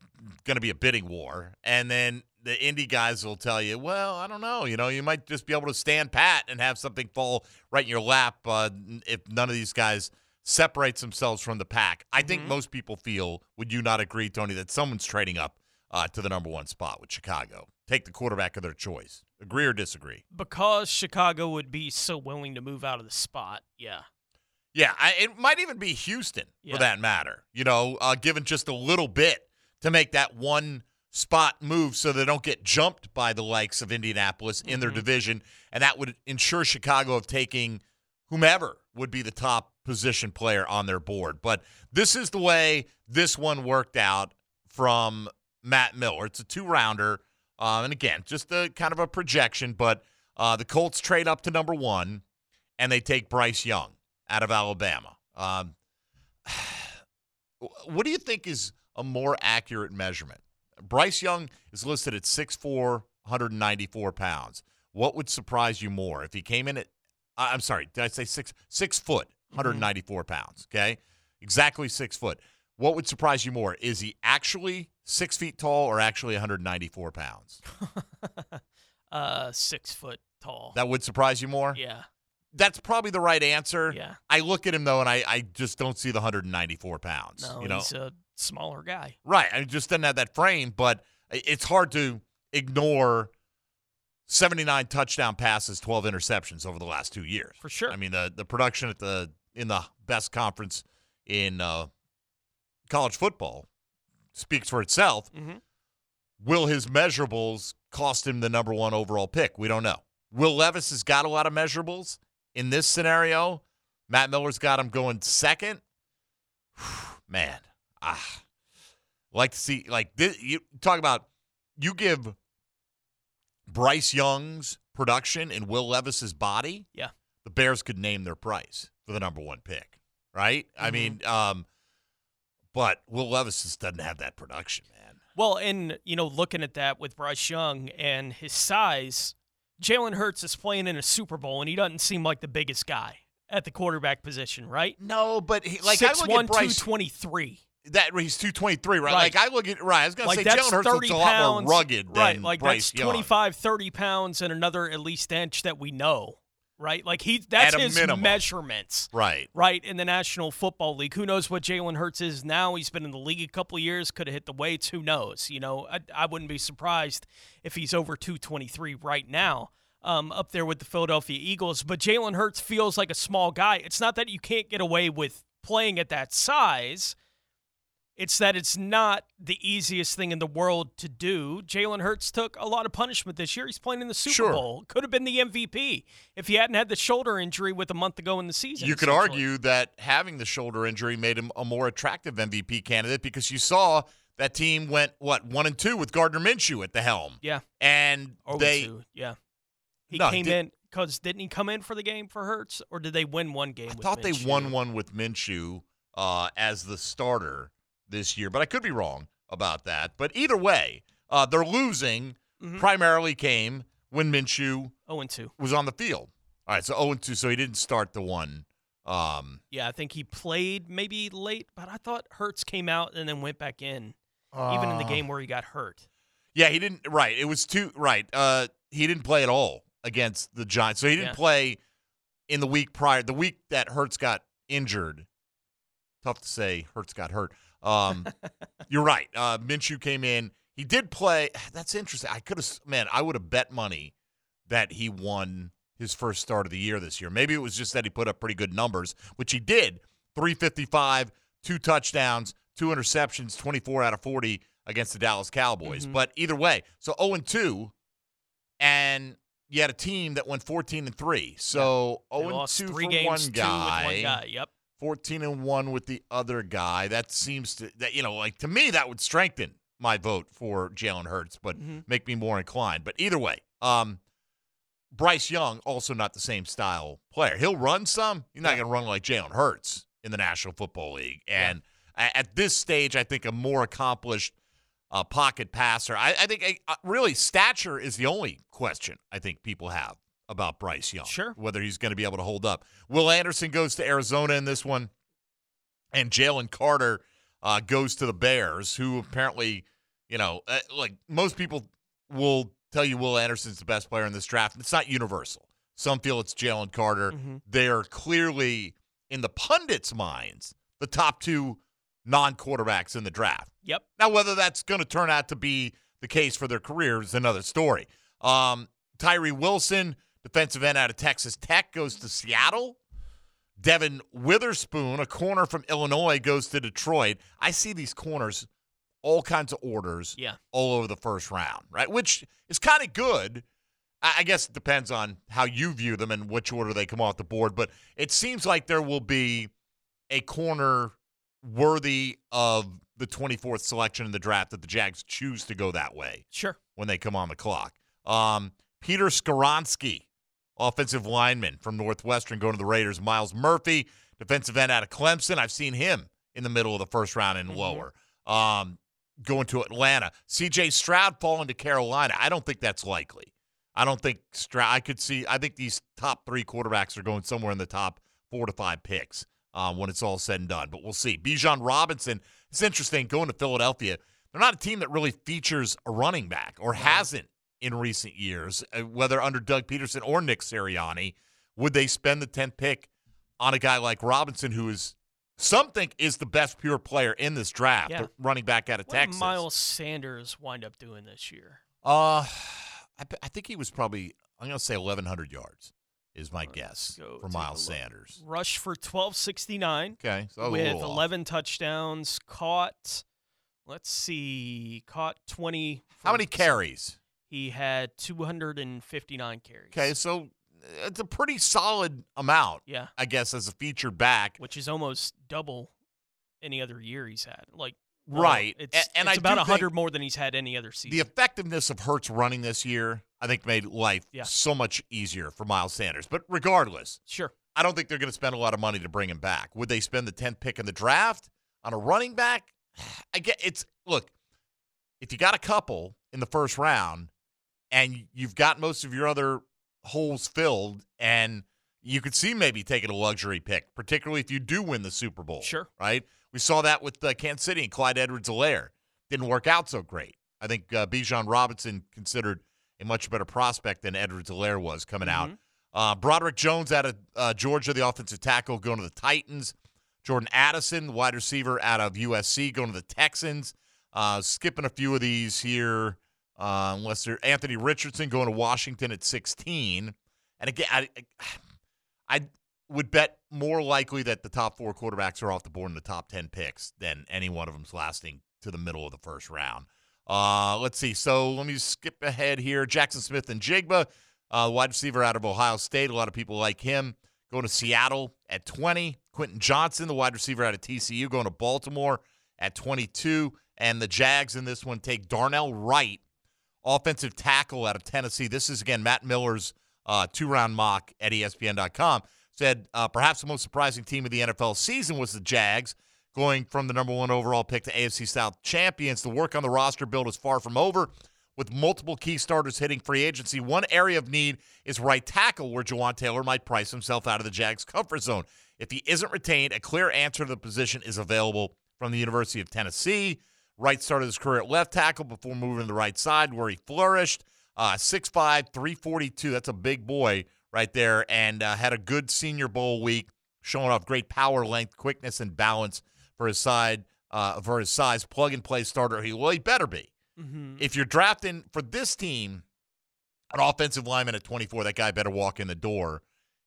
going to be a bidding war. And then the Indy guys will tell you, well, I don't know. You know, you might just be able to stand pat and have something fall right in your lap uh, if none of these guys separates themselves from the pack. I think most people feel, would you not agree, Tony, that someone's trading up uh, to the number one spot with Chicago? Take the quarterback of their choice. Agree or disagree? Because Chicago would be so willing to move out of the spot. Yeah. Yeah, I, it might even be Houston Yeah. for that matter. You know, uh, given just a little bit to make that one spot move so they don't get jumped by the likes of Indianapolis in their division, and that would ensure Chicago of taking whomever would be the top position player on their board. But this is the way this one worked out from Matt Miller. It's a two rounder. Um, and again, just a kind of a projection, but uh, the Colts trade up to number one and they take Bryce Young out of Alabama. Um, <sighs> what do you think is a more accurate measurement? Bryce Young is listed at 6'4, 194 pounds. What would surprise you more if he came in at, I'm sorry, did I say six, six foot, 194 pounds? Okay. Exactly six foot. What would surprise you more? Is he actually six feet tall or actually 194 pounds? <laughs> Uh, six foot tall. That would surprise you more? yeah. That's probably the right answer. Yeah. I look at him though, and I, I just don't see the 194 pounds. No, you know, he's a smaller guy. right? I just doesn't have that frame, but it's hard to ignore 79 touchdown passes, 12 interceptions over the last two years. For sure. I mean, the the production at the in the best conference in uh, college football speaks for itself. Mhm. Will his measurables cost him the number one overall pick? We don't know. Will Levis has got a lot of measurables in this scenario. Matt Miller's got him going second. <sighs> Man, ah, like to see like this, you talk about you give Bryce Young's production and Will Levis's body. Yeah. the Bears could name their price for the number one pick, right? I Mhm. mean, um, but Will Levis just doesn't have that production, man. Well, and you know, looking at that with Bryce Young and his size, Jalen Hurts is playing in a Super Bowl, and he doesn't seem like the biggest guy at the quarterback position, right? No, but he, like I Six look one at Bryce, two twenty three. that he's two twenty three, right? Right. Like I look at right. I was gonna Like say Jalen Hurts looks 30 a lot more rugged than right? Like Bryce that's Young. 25, 30 pounds and another at least inch that we know, right? Like he that's his minimum. measurements. Right. right in the National Football League. Who knows what Jalen Hurts is now? He's been in the league a couple of years, could have hit the weights. Who knows? You know, I, I wouldn't be surprised if he's over 223 right now, um, up there with the Philadelphia Eagles. But Jalen Hurts feels like a small guy. It's not that you can't get away with playing at that size. It's that it's not the easiest thing in the world to do. Jalen Hurts took a lot of punishment this year. He's playing in the Super Sure. Bowl. Could have been the MVP if he hadn't had the shoulder injury with a month ago in the season. You could argue that having the shoulder injury made him a more attractive MVP candidate because you saw that team went what one and two with Gardner Minshew at the helm. Yeah. and Oh, they two, yeah. He No, came did- in because didn't he come in for the game for Hurts, or did they win one game? I with thought they won one with Minshew uh, as the starter this year, but I could be wrong about that. But either way, uh, their losing Mhm. primarily came when Minshew Oh and two. was on the field. All right, so 0 and 2, so he didn't start the one. Um, Yeah, I think he played maybe late, but I thought Hurts came out and then went back in, even in the Uh, game where he got hurt. Yeah, he didn't. Right, it was two. Right, uh, he didn't play at all against the Giants. So he didn't Yeah. play in the week prior. The week that Hurts got injured. Tough to say. Hurts got hurt. Um, <laughs> you're right. Uh, Minshew came in. He did play. <sighs> That's interesting. I could have. Man, I would have bet money that he won his first start of the year this year. Maybe it was just that he put up pretty good numbers, which he did. 355, two touchdowns, two interceptions, 24 out of 40 against the Dallas Cowboys. Mhm. But either way, so 0 and 2, and you had a team that went 14 and 3. So They 0 and 2 three for one guy. one guy. Yep. 14 and 1 with the other guy. That seems to that you know, like to me that would strengthen my vote for Jalen Hurts, but Mhm. make me more inclined. But either way, um Bryce Young also not the same style player. He'll run some. He's not Yeah. going to run like Jalen Hurts in the National Football League. And a- at this stage, I think a more accomplished uh, pocket passer. I, I think uh, really stature is the only question I think people have about Bryce Young. Sure. Whether he's going to be able to hold up. Will Anderson goes to Arizona in this one, and Jalen Carter uh, goes to the Bears, who apparently, you know, uh, like most people will tell you Will Anderson's the best player in this draft. It's not universal. Some feel it's Jalen Carter. Mhm. They're clearly, in the pundits' minds, the top two non quarterbacks in the draft. Yep. Now, whether that's going to turn out to be the case for their career is another story. Um, Tyree Wilson, defensive end out of Texas Tech, goes to Seattle. Devon Witherspoon, a corner from Illinois, goes to Detroit. I see these corners, all kinds of orders, Yeah. all over the first round, right? Which is kind of good. I guess it depends on how you view them and which order they come off the board. But it seems like there will be a corner worthy of the 24th selection in the draft that the Jags choose to go that way Sure. when they come on the clock. Um, Peter Skoronski, offensive lineman from Northwestern, going to the Raiders. Myles Murphy, defensive end out of Clemson. I've seen him in the middle of the first round and lower. Um, going to Atlanta. C.J. Stroud falling to Carolina. I don't think that's likely. I don't think Stroud. I could see. I think these top three quarterbacks are going somewhere in the top four to five picks um, when it's all said and done. But we'll see. Bijan Robinson. It's interesting going to Philadelphia. They're not a team that really features a running back or hasn't in recent years, uh, whether under Doug Pederson or Nick Sirianni. Would they spend the 10th pick on a guy like Robinson, who is some think is the best pure player in this draft, Yeah. running back out of What did Texas? Miles Sanders wind up doing this year? Uh, I, I think he was probably I'm going to say 1,100 yards is my guess for Miles. Sanders. Rush for 1269 Okay, so with little off. 11 touchdowns. Caught, let's see, caught 20. How many carries? He had 259 carries. Okay, so it's a pretty solid amount. Yeah. I guess as a featured back. Which is almost double any other year he's had. Like, Right. It's, A- and it's about 100 more than he's had any other season. The effectiveness of Hurts running this year, I think, made life Yeah. so much easier for Miles Sanders. But regardless, sure. I don't think they're going to spend a lot of money to bring him back. Would they spend the 10th pick in the draft on a running back? <sighs> I get it's look, if you got a couple in the first round and you've got most of your other holes filled and you could see maybe taking a luxury pick, particularly if you do win the Super Bowl. Sure. Right? We saw that with uh, Kansas City and Clyde Edwards-Helaire. Didn't work out so great. I think uh, Bijan Robinson considered a much better prospect than Edwards Alaire was coming out. Uh, Broderick Jones out of uh, Georgia, the offensive tackle, going to the Titans. Jordan Addison, wide receiver out of USC, going to the Texans. Uh, skipping a few of these here, uh, unless they're Anthony Richardson going to Washington at 16. And again, I, I, would bet more likely that the top four quarterbacks are off the board in the top 10 picks than any one of them's lasting to the middle of the first round. Uh, let's see. So let me skip ahead here. Jaxon Smith-Njigba, uh, wide receiver out of Ohio State. A lot of people like him. Going to Seattle at 20. Quentin Johnston, the wide receiver out of TCU, going to Baltimore at 22. And the Jags in this one take Darnell Wright, offensive tackle out of Tennessee. This is, again, Matt Miller's uh, two round mock at ESPN.com. Said uh, perhaps the most surprising team of the NFL season was the Jags, going from the number one overall pick to AFC South champions. The work on the roster build is far from over. With multiple key starters hitting free agency, one area of need is right tackle, where Jawaan Taylor might price himself out of the Jags' comfort zone. If he isn't retained, a clear answer to the position is available from the University of Tennessee. Wright started his career at left tackle before moving to the right side, where he flourished. Uh, 6'5, 342. That's a big boy right there, and uh, had a good Senior Bowl week, showing off great power, length, quickness, and balance for his side, uh, for his size. Plug and play starter. He well, he better be. Mm-hmm. If you're drafting for this team, an offensive lineman at 24, that guy better walk in the door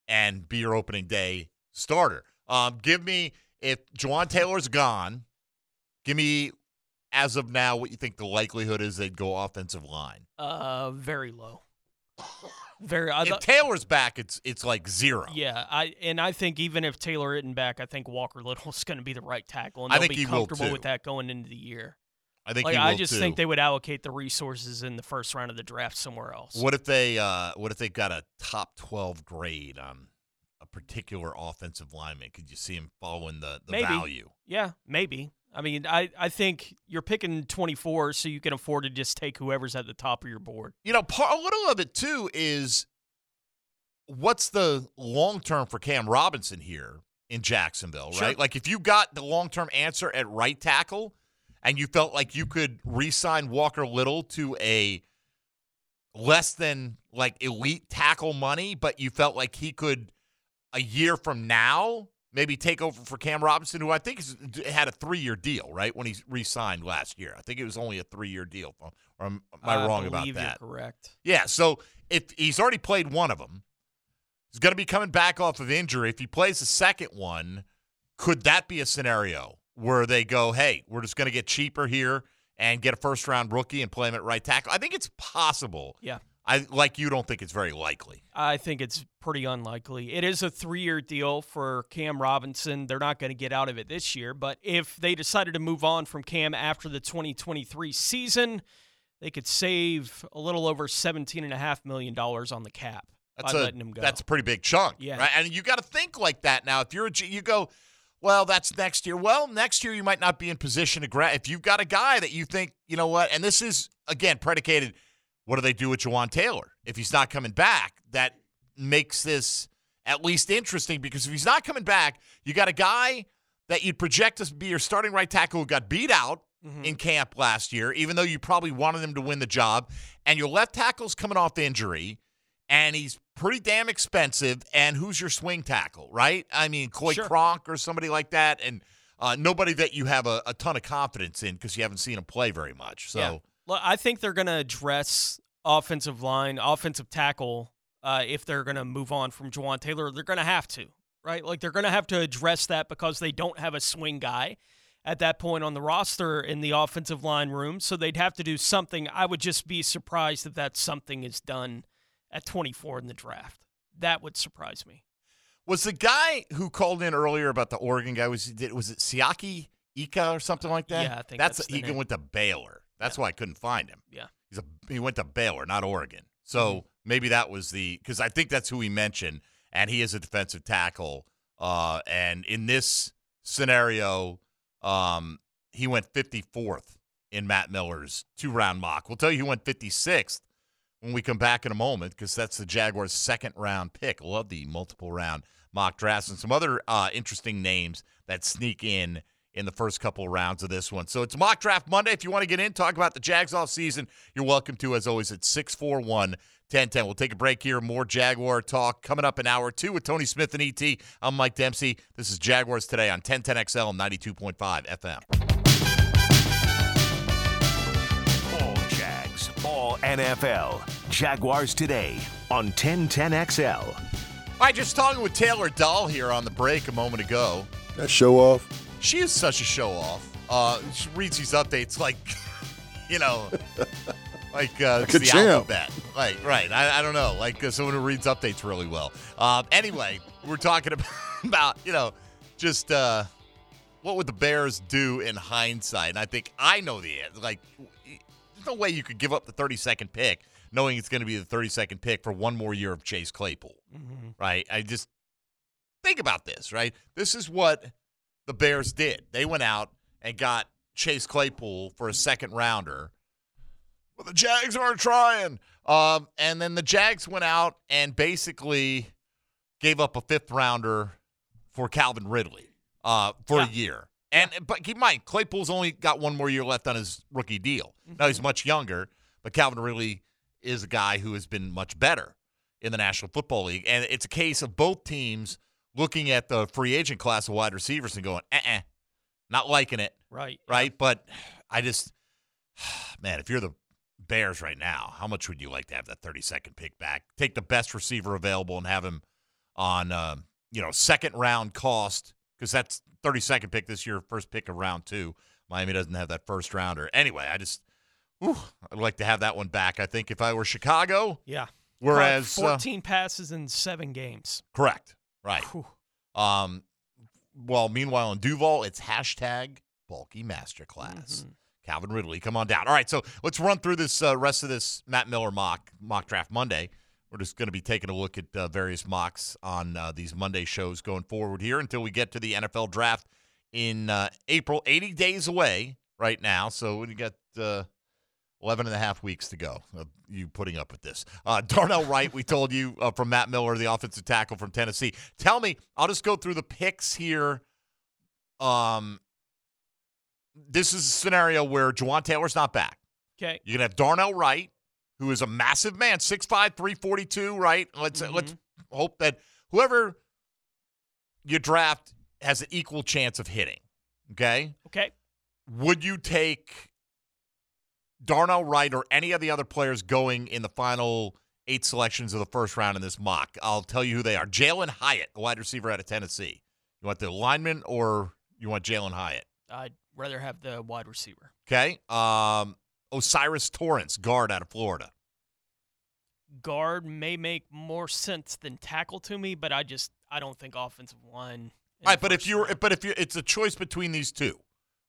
and be your opening day starter. Um, give me if Jawaan Taylor's gone, give me as of now what you think the likelihood is they'd go offensive line. Uh, very low. Very. I If Taylor's back, it's it's like zero. yeah, I and I think even if Taylor isn't back, I think Walker Little's <laughs> going to be the right tackle, and I they'll think be he will, comfortable with that going into the year. I think like I just too. think they would allocate the resources in the first round of the draft somewhere else. What if they uh, what if they got a top 12 grade on a particular offensive lineman? Could you see him following the, the maybe. value? Yeah, maybe. I mean, I, I think you're picking 24, so you can afford to just take whoever's at the top of your board. You know, part, a little of it too is what's the long term for Cam Robinson here in Jacksonville, Sure. right? Like if you got the long term answer at right tackle and you felt like you could re sign Walker Little to a less than like elite tackle money, but you felt like he could a year from now maybe take over for Cam Robinson, who I think is, had a three year deal, right? When he re signed last year. I think it was only a three year deal. Or am, am I, wrong about that? Correct. Yeah. So if he's already played one of them, he's going to be coming back off of injury. If he plays the second one, could that be a scenario where they go, hey, we're just going to get cheaper here and get a first round rookie and play him at right tackle? I think it's possible. Yeah. I like you don't think it's very likely. I think it's pretty unlikely. It is a three year deal for Cam Robinson. They're not going to get out of it this year, but if they decided to move on from Cam after the 2023 season, they could save a little over $17.5 million on the cap That's by a letting him go. that's a pretty big chunk. Yeah. Right? And you got to think like that now. If you're a G, you go, well, that's next year. Well, next year you might not be in position to grab. If you've got a guy that you think, you know what, and this is again predicated. What do they do with Jawaan Taylor if he's not coming back? That makes this at least interesting because if he's not coming back, you got a guy that you'd project to be your starting right tackle who got beat out in camp last year, even though you probably wanted him to win the job, and your left tackle's coming off injury, and he's pretty damn expensive. And who's your swing tackle, right? I mean, Coy Sure. Cronk or somebody like that, and uh, nobody that you have a, a ton of confidence in because you haven't seen him play very much. So. Yeah. I think they're going to address offensive line, offensive tackle, uh, if they're going to move on from Jawaan Taylor. They're going to have to, right? Like they're going to have to address that because they don't have a swing guy at that point on the roster in the offensive line room. So they'd have to do something. I would just be surprised if that something is done at 24 in the draft. That would surprise me. Was the guy who called in earlier about the Oregon guy was was it Siaki Ika or something like that? Yeah, I think that's, that's the he name. went to Baylor. That's why I couldn't find him. Yeah. He's a he went to Baylor, not Oregon. So Mm-hmm. maybe that was the because I think that's who he mentioned, and he is a defensive tackle. Uh, and in this scenario, um, he went 54th in Matt Miller's two round mock. We'll tell you he went 56th when we come back in a moment because that's the Jaguars' second round pick. Love the multiple round mock drafts and some other uh, interesting names that sneak in in the first couple of rounds of this one. So it's mock draft Monday. If you want to get in, talk about the Jags off season, you're welcome to, as always, at 641 1010. We'll take a break here. More Jaguar talk coming up in hour two with Tony Smith and ET. I'm Mike Dempsey. This is Jaguars today on 1010XL and 92.5 FM. All Jags, all NFL. Jaguars today on 1010XL. All right, just talking with Taylor Dahl here on the break a moment ago. That show off. She is such a show off. Uh, she reads these updates like, <laughs> you know, <laughs> like uh, it's the champ. alphabet. Like, right. I, I don't know. Like uh, someone who reads updates really well. Um, anyway, we're talking <laughs> about, about you know, just uh, what would the Bears do in hindsight? And I think I know the answer. Like, there's no way you could give up the 32nd pick knowing it's going to be the 32nd pick for one more year of Chase Claypool. Right? I just think about this, right? This is what the Bears did. They went out and got Chase Claypool for a second rounder. Well, the Jags aren't trying. Um, and then the Jags went out and basically gave up a fifth rounder for Calvin Ridley uh, for a year. And but keep in mind, Claypool's only got one more year left on his rookie deal. Now he's much younger, but Calvin Ridley is a guy who has been much better in the National Football League. And it's a case of both teams looking at the free agent class of wide receivers and going, uh uh not liking it. Right. Right. But I just, <sighs> man, if you're the Bears right now, how much would you like to have that 32nd pick back? Take the best receiver available and have him on, um, you know, second round cost because that's 32nd pick this year, first pick of round two. Miami doesn't have that first rounder. Anyway, I just, whew, I'd like to have that one back. I think if I were Chicago, Yeah. Whereas, uh, 14 passes in seven games. Correct. Right. Um, well, meanwhile in Duval, it's hashtag Baalke masterclass. Mm-hmm. Calvin Ridley, come on down. All right, so let's run through this uh, rest of this Matt Miller mock mock draft Monday. We're just going to be taking a look at uh, various mocks on uh, these Monday shows going forward here until we get to the NFL draft in uh, April. 80 days away right now, so we got uh, 11 and a half weeks to go of you putting up with this. Uh, Darnell Wright, we told you uh, from Matt Miller, the offensive tackle from Tennessee. Tell me, I'll just go through the picks here. Um, this is a scenario where Jawaan Taylor's not back. Okay. You're going to have Darnell Wright, who is a massive man, 6'5", 342, right? Let's let's hope that whoever you draft has an equal chance of hitting. Okay? Okay. Would you take Darnell Wright or any of the other players going in the final eight selections of the first round in this mock? I'll tell you who they are. Jalin Hyatt, a wide receiver out of Tennessee. You want the lineman or you want Jalin Hyatt? I'd rather have the wide receiver. Okay. Um, O'Cyrus Torrence, guard out of Florida. Guard may make more sense than tackle to me, but I just I don't think offensive line. All right, but if you're but if you it's a choice between these two,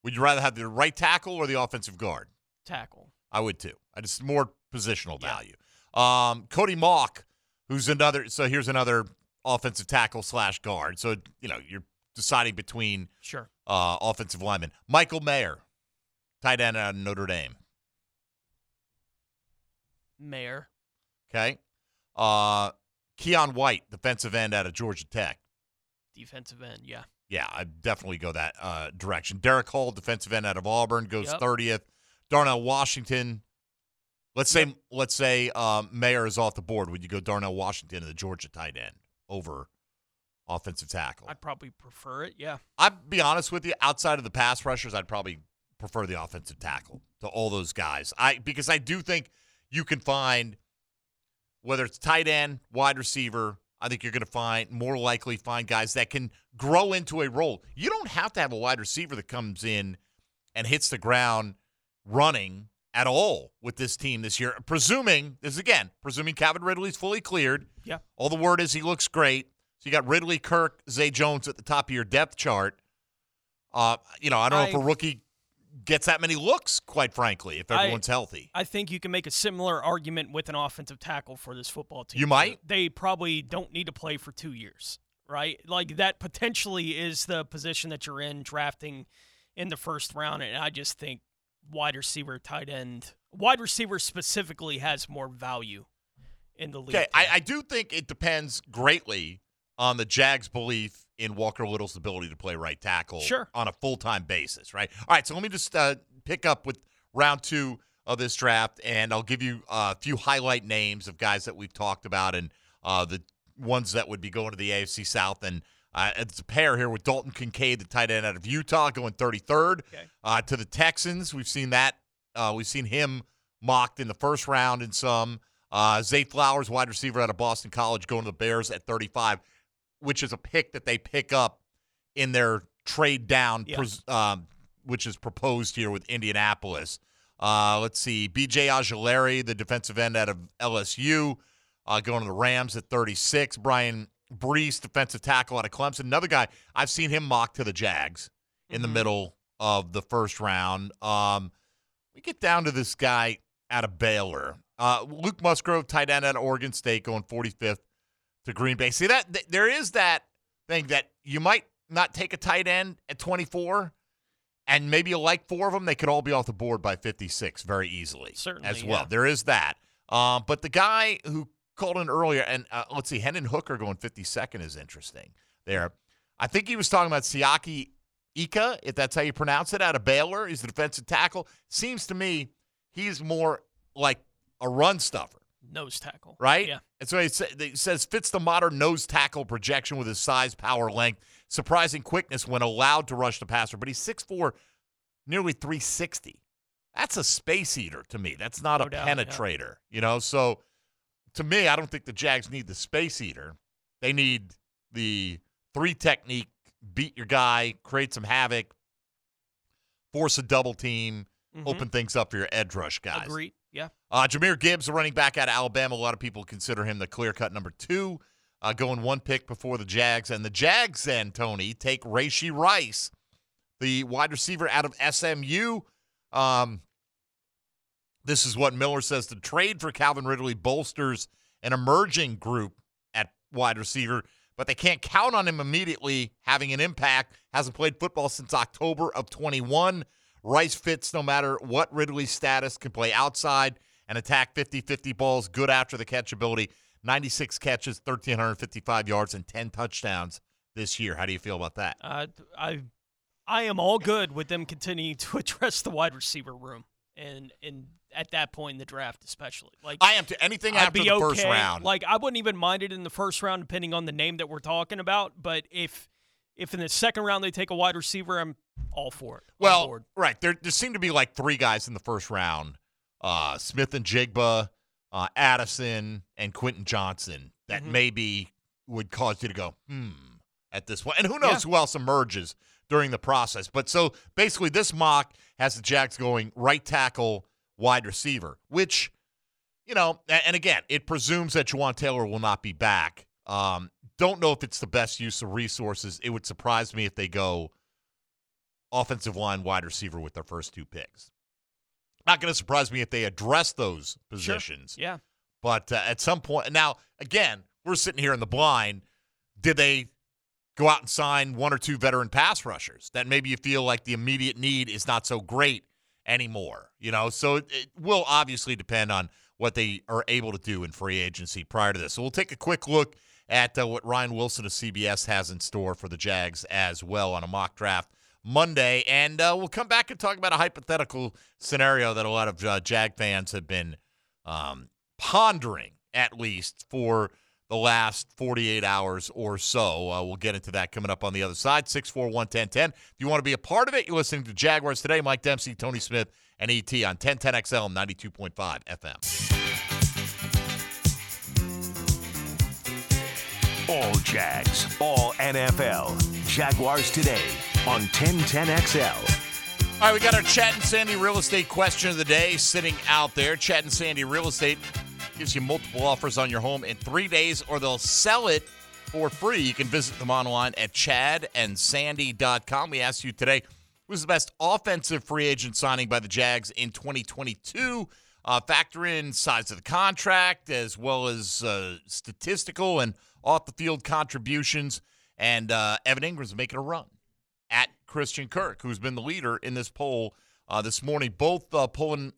would you rather have the right tackle or the offensive guard? Tackle. I would too. I just more positional value. Um, Cody Mauch, who's another. So here's another offensive tackle slash guard. So you know you're deciding between Sure. uh, offensive linemen. Michael Mayer, tight end out of Notre Dame. Mayer. Okay. Uh, Keion White, defensive end out of Georgia Tech. Defensive end, yeah. Yeah, I definitely go that uh, direction. Derick Hall, defensive end out of Auburn, goes Yep. thirtieth. Darnell Washington. Let's say let's say um, Mayer is off the board. Would you go Darnell Washington, and the Georgia tight end, over offensive tackle? I'd probably prefer it, yeah. I'd be honest with you. Outside of the pass rushers, I'd probably prefer the offensive tackle to all those guys. I because I do think you can find whether it's tight end, wide receiver. I think you're going to find more likely find guys that can grow into a role. You don't have to have a wide receiver that comes in and hits the ground running at all with this team this year. Presuming this is again, presuming Calvin Ridley's fully cleared. Yeah. All the word is he looks great. So you got Ridley, Kirk, Zay Jones at the top of your depth chart. Uh, you know, I don't know if a rookie gets that many looks, quite frankly, if I- everyone's healthy. I think you can make a similar argument with an offensive tackle for this football team. You might? They probably don't need to play for two years, right? Like that potentially is the position that you're in drafting in the first round, and I just think wide receiver, tight end, wide receiver specifically has more value in the league. Okay, I, I do think it depends greatly on the Jags' belief in Walker Little's ability to play right tackle Sure. on a full time basis, right? All right, so let me just uh, pick up with round two of this draft, and I'll give you a few highlight names of guys that we've talked about and uh, the ones that would be going to the AFC South. And uh, it's a pair here with Dalton Kincaid, the tight end out of Utah, going 33rd uh, to the Texans. We've seen that. Uh, we've seen him mocked in the first round in some. Uh, Zay Flowers, wide receiver out of Boston College, going to the Bears at 35, which is a pick that they pick up in their trade down, Yeah. um, which is proposed here with Indianapolis. Uh, let's see, B.J. Ojulari, the defensive end out of LSU, uh, going to the Rams at 36. Brian Bresee, defensive tackle out of Clemson. Another guy, I've seen him mocked to the Jags in the middle of the first round. Um, we get down to this guy out of Baylor. Uh, Luke Musgrave, tight end of Oregon State, going 45th to Green Bay. See that th- there is that thing that you might not take a tight end at 24, and maybe you like four of them. They could all be off the board by 56 very easily, Certainly, as well. yeah. There is that. Um, but the guy who called in earlier, and uh, let's see, Hendon Hooker going 52nd is interesting. There, I think he was talking about Siaki Ika, if that's how you pronounce it, out of Baylor. He's the defensive tackle. Seems to me he's more like a run stuffer, Nose tackle. right? Yeah. And so he sa- it says fits the modern nose tackle projection with his size, power, length, surprising quickness when allowed to rush the passer. But he's 6'4, nearly 360. That's a space eater to me. That's not No a doubt, yeah. penetrator, you know? So to me, I don't think the Jags need the space eater. They need the three technique, beat your guy, create some havoc, force a double team, Mhm. open things up for your edge rush guys. Agreed. Yeah. Uh, Jahmyr Gibbs, the running back out of Alabama. A lot of people consider him the clear cut number two, uh, going one pick before the Jags. And the Jags, then, Tony, take Rashee Rice, the wide receiver out of SMU. Um, this is what Miller says the trade for Calvin Ridley bolsters an emerging group at wide receiver, but they can't count on him immediately having an impact. Hasn't played football since October of 21. Rice fits no matter what Ridley's status, can play outside and attack 50 50 balls, good after the catch ability. 96 catches, 1,355 yards, and 10 touchdowns this year. How do you feel about that? Uh, I I am all good with them continuing to <laughs> address the wide receiver room, and and at that point in the draft, especially. Like I am to anything I'd after be the okay. first round. Like I wouldn't even mind it in the first round, depending on the name that we're talking about. But if if in the second round they take a wide receiver, I'm all for it. Well, right. There, there seem to be like three guys in the first round uh, Smith-Njigba, uh, Addison, and Quentin Johnston that Mhm. maybe would cause you to go, hmm, at this point. And who knows who else emerges during the process. But so basically, this mock has the Jags going right tackle, wide receiver, which, you know, and again, it presumes that Jawaan Taylor will not be back. Um, don't know if it's the best use of resources. It would surprise me if they go offensive line wide receiver with their first two picks. Not going to surprise me if they address those positions. Yeah. But uh, at some point, now again, we're sitting here in the blind. Did they go out and sign one or two veteran pass rushers that maybe you feel like the immediate need is not so great anymore? You know, so it, it will obviously depend on what they are able to do in free agency prior to this. So we'll take a quick look at uh, what Ryan Wilson of CBS has in store for the Jags as well on a mock draft Monday, and uh, we'll come back and talk about a hypothetical scenario that a lot of uh, Jag fans have been um, pondering, at least for the last 48 hours or so. Uh, we'll get into that coming up on the other side. 641 1010. If you want to be a part of it, you're listening to Jaguars Today. Mike Dempsey, Tony Smith, and ET on 1010XL 92.5 FM. All Jags, all NFL. Jaguars today on 1010XL. All right, we got our Chad and Sandy real estate question of the day sitting out there. Chad and Sandy Real Estate gives you multiple offers on your home in three days, or they'll sell it for free. You can visit them online at chadandsandy.com. We asked you today who's the best offensive free agent signing by the Jags in 2022. Uh, factor in size of the contract as well as uh, statistical and off the field contributions. And uh, Evan Engram's making a run at Christian Kirk, who's been the leader in this poll uh, this morning, both uh, pulling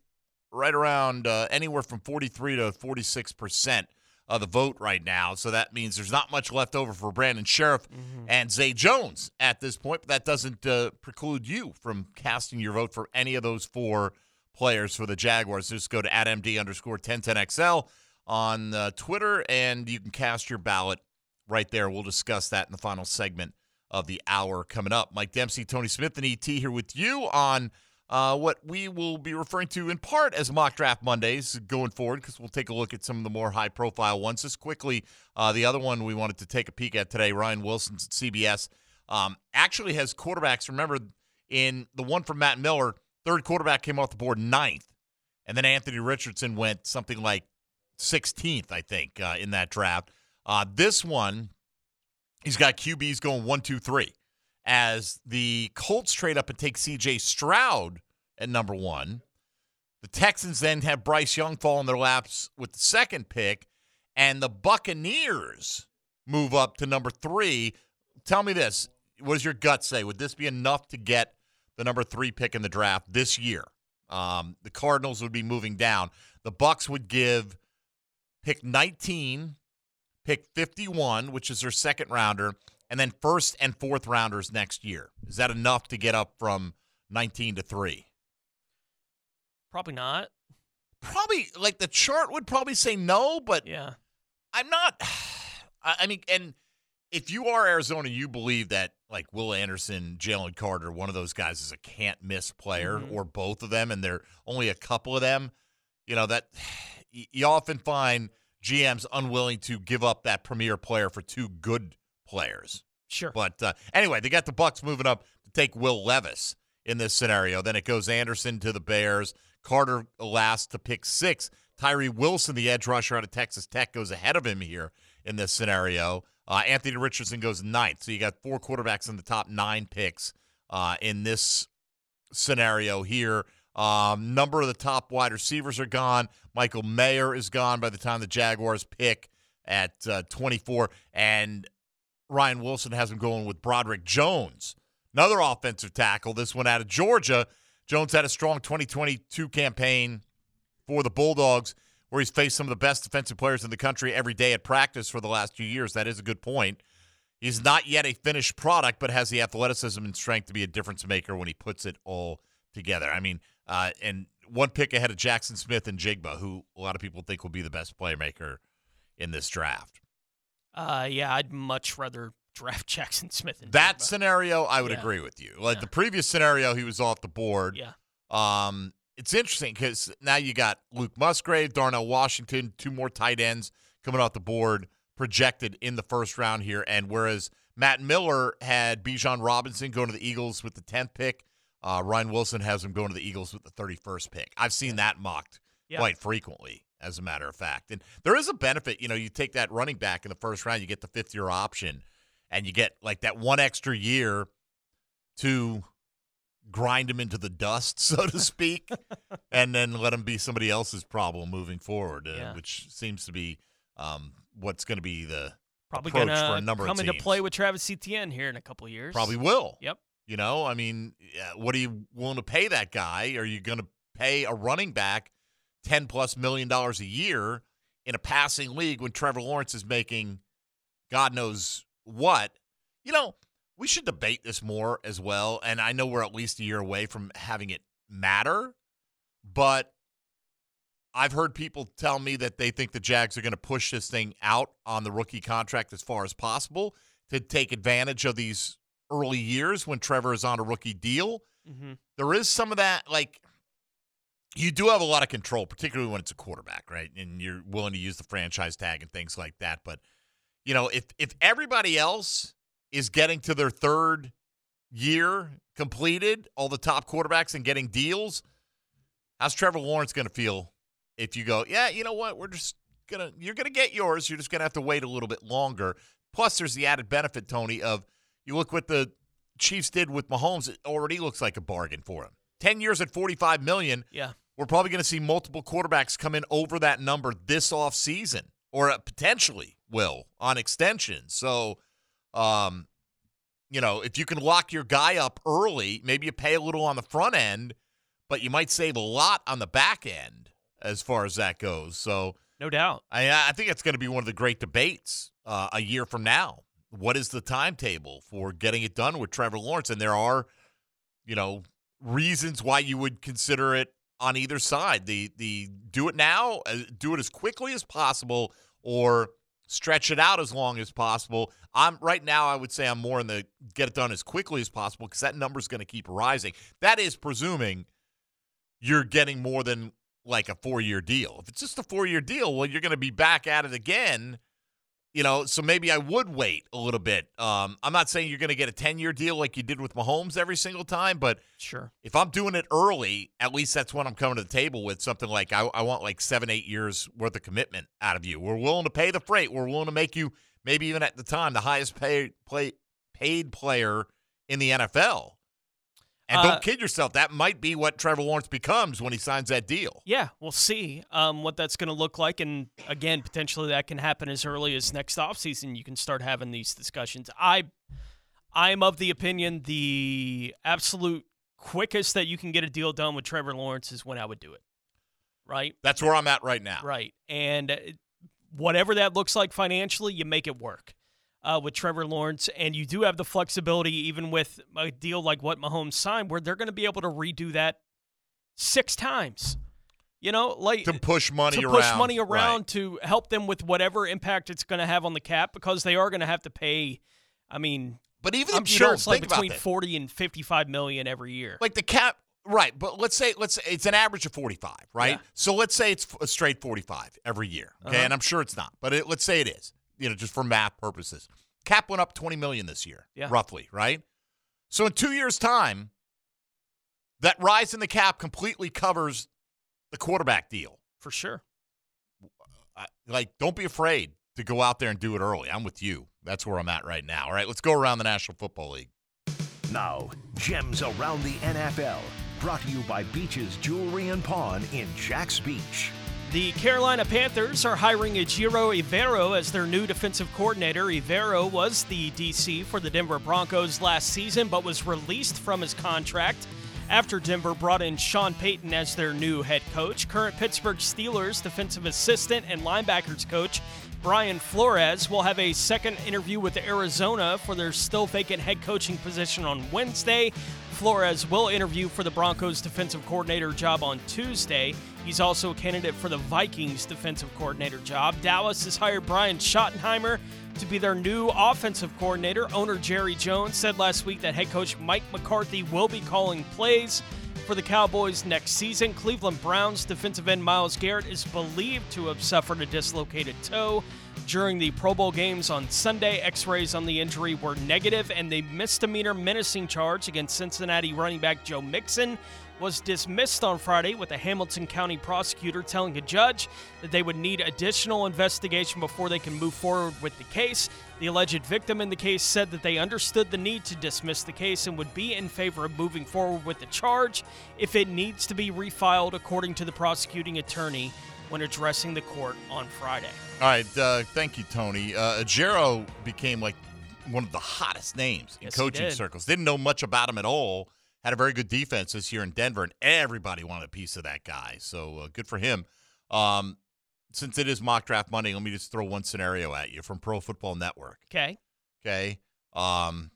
right around uh, anywhere from 43 to 46 percent of the vote right now. So that means there's not much left over for Brandon Scherff and Zay Jones at this point. But that doesn't uh, preclude you from casting your vote for any of those four players for the Jaguars. Just go to at MD underscore 1010XL on uh, Twitter and you can cast your ballot right there. We'll discuss that in the final segment of the hour coming up. Mike Dempsey, Tony Smith, and ET here with you on uh, what we will be referring to in part as mock draft Mondays going forward, because we'll take a look at some of the more high profile ones. Just quickly, uh, the other one we wanted to take a peek at today, Ryan Wilson's at CBS, um, actually has quarterbacks. Remember, in the one from Matt Miller, third quarterback came off the board ninth, and then Anthony Richardson went something like 16th, I think, uh, in that draft. Uh, this one, he's got QBs going one, two, three as the Colts trade up and take CJ Stroud at number one. The Texans then have Bryce Young fall in their laps with the second pick, and the Buccaneers move up to number three. Tell me this. What does your gut say? Would this be enough to get the number three pick in the draft this year? Um, the Cardinals would be moving down. The Bucs would give pick 19, pick 51, which is their second rounder, and then first and fourth rounders next year. Is that enough to get up from 19 to 3? Probably not. Probably like the chart would probably say no, but yeah. I'm not <sighs> I mean and if you are Arizona, you believe that like Will Anderson, Jalen Carter, one of those guys is a can't miss player, Mhm. or both of them, and there are only a couple of them. You know that <sighs> you often find GMs unwilling to give up that premier player for two good players. Sure. But uh, anyway, they got the Bucs moving up to take Will Levis in this scenario. Then it goes Anderson to the Bears. Carter last to pick six. Tyree Wilson, the edge rusher out of Texas Tech, goes ahead of him here in this scenario. Uh, Anthony Richardson goes ninth. So you got four quarterbacks in the top nine picks uh, in this scenario here. Um, number of the top wide receivers are gone. Michael Mayer is gone by the time the Jaguars pick at uh, 24. And Ryan Wilson has him going with Broderick Jones, another offensive tackle. This one out of Georgia. Jones had a strong 2022 campaign for the Bulldogs, where he's faced some of the best defensive players in the country every day at practice for the last few years. That is a good point. He's not yet a finished product, but has the athleticism and strength to be a difference maker when he puts it all together. I mean, uh, and one pick ahead of Jaxon Smith-Njigba, who a lot of people think will be the best playmaker in this draft. Uh, yeah, I'd much rather <laughs> draft Jaxon Smith. That scenario, I would Yeah. agree with you. Like Yeah. the previous scenario, he was off the board. Yeah. Um, it's interesting because now you got Luke Musgrave, Darnell Washington, two more tight ends coming off the board projected in the first round here. And whereas Matt Miller had Bijan Robinson going to the Eagles with the 10th pick, uh, Ryan Wilson has him going to the Eagles with the 31st pick. I've seen that mocked Yeah. quite frequently, as a matter of fact. And there is a benefit. You know, you take that running back in the first round, you get the fifth year option, and you get like that one extra year to grind him into the dust, <laughs> so to speak, <laughs> and then let him be somebody else's problem moving forward, uh, Yeah. which seems to be um, what's going to be the Probably approach gonna for a number come of into play with Travis Etienne here in a couple of years. Probably will. Yep. You know, I mean, what are you willing to pay that guy? Are you going to pay a running back ten plus million dollars a year in a passing league when Trevor Lawrence is making God knows what? You know, we should debate this more as well. And I know we're at least a year away from having it matter, but I've heard people tell me that they think the Jags are going to push this thing out on the rookie contract as far as possible to take advantage of these early years when Trevor is on a rookie deal. Mm-hmm. There is some of that, like, you do have a lot of control, particularly when it's a quarterback, right? And you're willing to use the franchise tag and things like that. But, you know, if if everybody else is getting to their third year completed, all the top quarterbacks and getting deals, how's Trevor Lawrence going to feel if you go, yeah, you know what, we're just gonna, you're gonna get yours, you're just gonna have to wait a little bit longer. Plus, there's the added benefit, Tony, of you look what the Chiefs did with Mahomes. It already looks like a bargain for him. Ten years at 45 million. Yeah. We're probably going to see multiple quarterbacks come in over that number this off season, or uh, potentially will on extension. So, um, you know, if you can lock your guy up early, maybe you pay a little on the front end, but you might save a lot on the back end as far as that goes. So, No doubt. I, I think it's going to be one of the great debates uh, a year from now. What is the timetable for getting it done with Trevor Lawrence? And there are, you know, reasons why you would consider it on either side. The the do it now, uh, do it as quickly as possible, or stretch it out as long as possible. I'm right now. I would say I'm more in the get it done as quickly as possible because that number is going to keep rising. That is presuming you're getting more than like a four year deal. If it's just a four year deal, well, you're going to be back at it again. You know, so maybe I would wait a little bit. Um, I'm not saying you're going to get a 10 year deal like you did with Mahomes every single time, but Sure. if I'm doing it early, at least that's when I'm coming to the table with something like I, I want like seven, eight years worth of commitment out of you. We're willing to pay the freight. We're willing to make you maybe even at the time the highest paid play, paid player in the NFL. And Uh, don't kid yourself, that might be what Trevor Lawrence becomes when he signs that deal. Yeah, we'll see um, what that's going to look like. And again, potentially that can happen as early as next offseason. You can start having these discussions. I, I'm of the opinion the absolute quickest that you can get a deal done with Trevor Lawrence is when I would do it. Right? That's where I'm at right now. Right. And uh, whatever that looks like financially, you make it work uh, with Trevor Lawrence. And you do have the flexibility, even with a deal like what Mahomes signed, where they're going to be able to redo that six times. You know, like To push money to around. push money around Right. to help them with whatever impact it's going to have on the cap because they are going to have to pay. I mean, But even I'm sure it's like between. 40 and 55 million every year. Like the cap, right? But let's say let's say it's an average of forty five, right? Yeah. So let's say it's a straight forty five every year, okay? Uh-huh. And I'm sure it's not, but it, let's say it is. You know, just for math purposes, cap went up twenty million this year, Yeah. roughly, right? So in two years' time, that rise in the cap completely covers the quarterback deal. For sure. I, like, don't be afraid to go out there and do it early. I'm with you. That's where I'm at right now. All right, let's go around the National Football League. Now, gems around the NFL. Brought to you by Beaches Jewelry and Pawn in Jack's Beach. The Carolina Panthers are hiring Ejiro Evero as their new defensive coordinator. Evero was the DC for the Denver Broncos last season, but was released from his contract after Denver brought in Sean Payton as their new head coach. Current Pittsburgh Steelers defensive assistant and linebackers coach Brian Flores will have a second interview with Arizona for their still vacant head coaching position on Wednesday. Flores will interview for the Broncos defensive coordinator job on Tuesday. He's also a candidate for the Vikings defensive coordinator job. Dallas has hired Brian Schottenheimer to be their new offensive coordinator. Owner Jerry Jones said last week that head coach Mike McCarthy will be calling plays for the Cowboys next season. Cleveland Browns defensive end Myles Garrett is believed to have suffered a dislocated toe during the Pro Bowl games on Sunday. X rays on the injury were negative, and the misdemeanor menacing charge against Cincinnati running back Joe Mixon was dismissed on Friday, with a Hamilton County prosecutor telling a judge that they would need additional investigation before they can move forward with the case. The alleged victim in the case said that they understood the need to dismiss the case and would be in favor of moving forward with the charge if it needs to be refiled, according to the prosecuting attorney when addressing the court on Friday. All right, uh, thank you, Tony. Uh, Ejiro became like one of the hottest names in Yes, coaching circles. Didn't know much about him at all. Had a very good defense this year in Denver, and everybody wanted a piece of that guy. So uh, good for him. Um, since it is mock draft Monday, let me just throw one scenario at you from Pro Football Network. Okay. Okay. Um,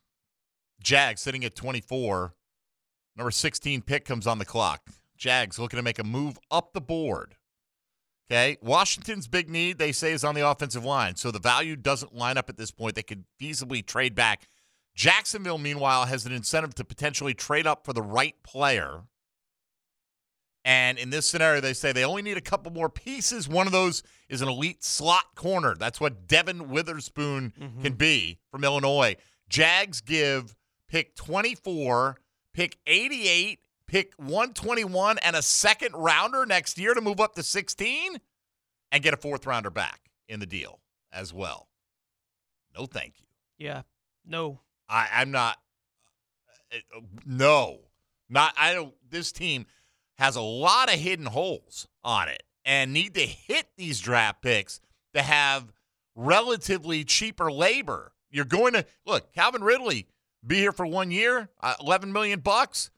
Jags sitting at 24. Number 16 pick comes on the clock. Jags looking to make a move up the board. Okay. Washington's big need, they say, is on the offensive line. So the value doesn't line up at this point. They could feasibly trade back. Jacksonville, meanwhile, has an incentive to potentially trade up for the right player. And in this scenario, they say they only need a couple more pieces. One of those is an elite slot corner. That's what Devon Witherspoon mm-hmm. can be from Illinois. Jags give pick 24, pick 88, pick 121, and a second rounder next year to move up to 16 and get a fourth rounder back in the deal as well. No, thank you. Yeah. No. I, I'm not. uh, No, not. I don't. This team has a lot of hidden holes on it and need to hit these draft picks to have relatively cheaper labor. You're going to look Calvin Ridley be here for one year, uh, 11 million bucks.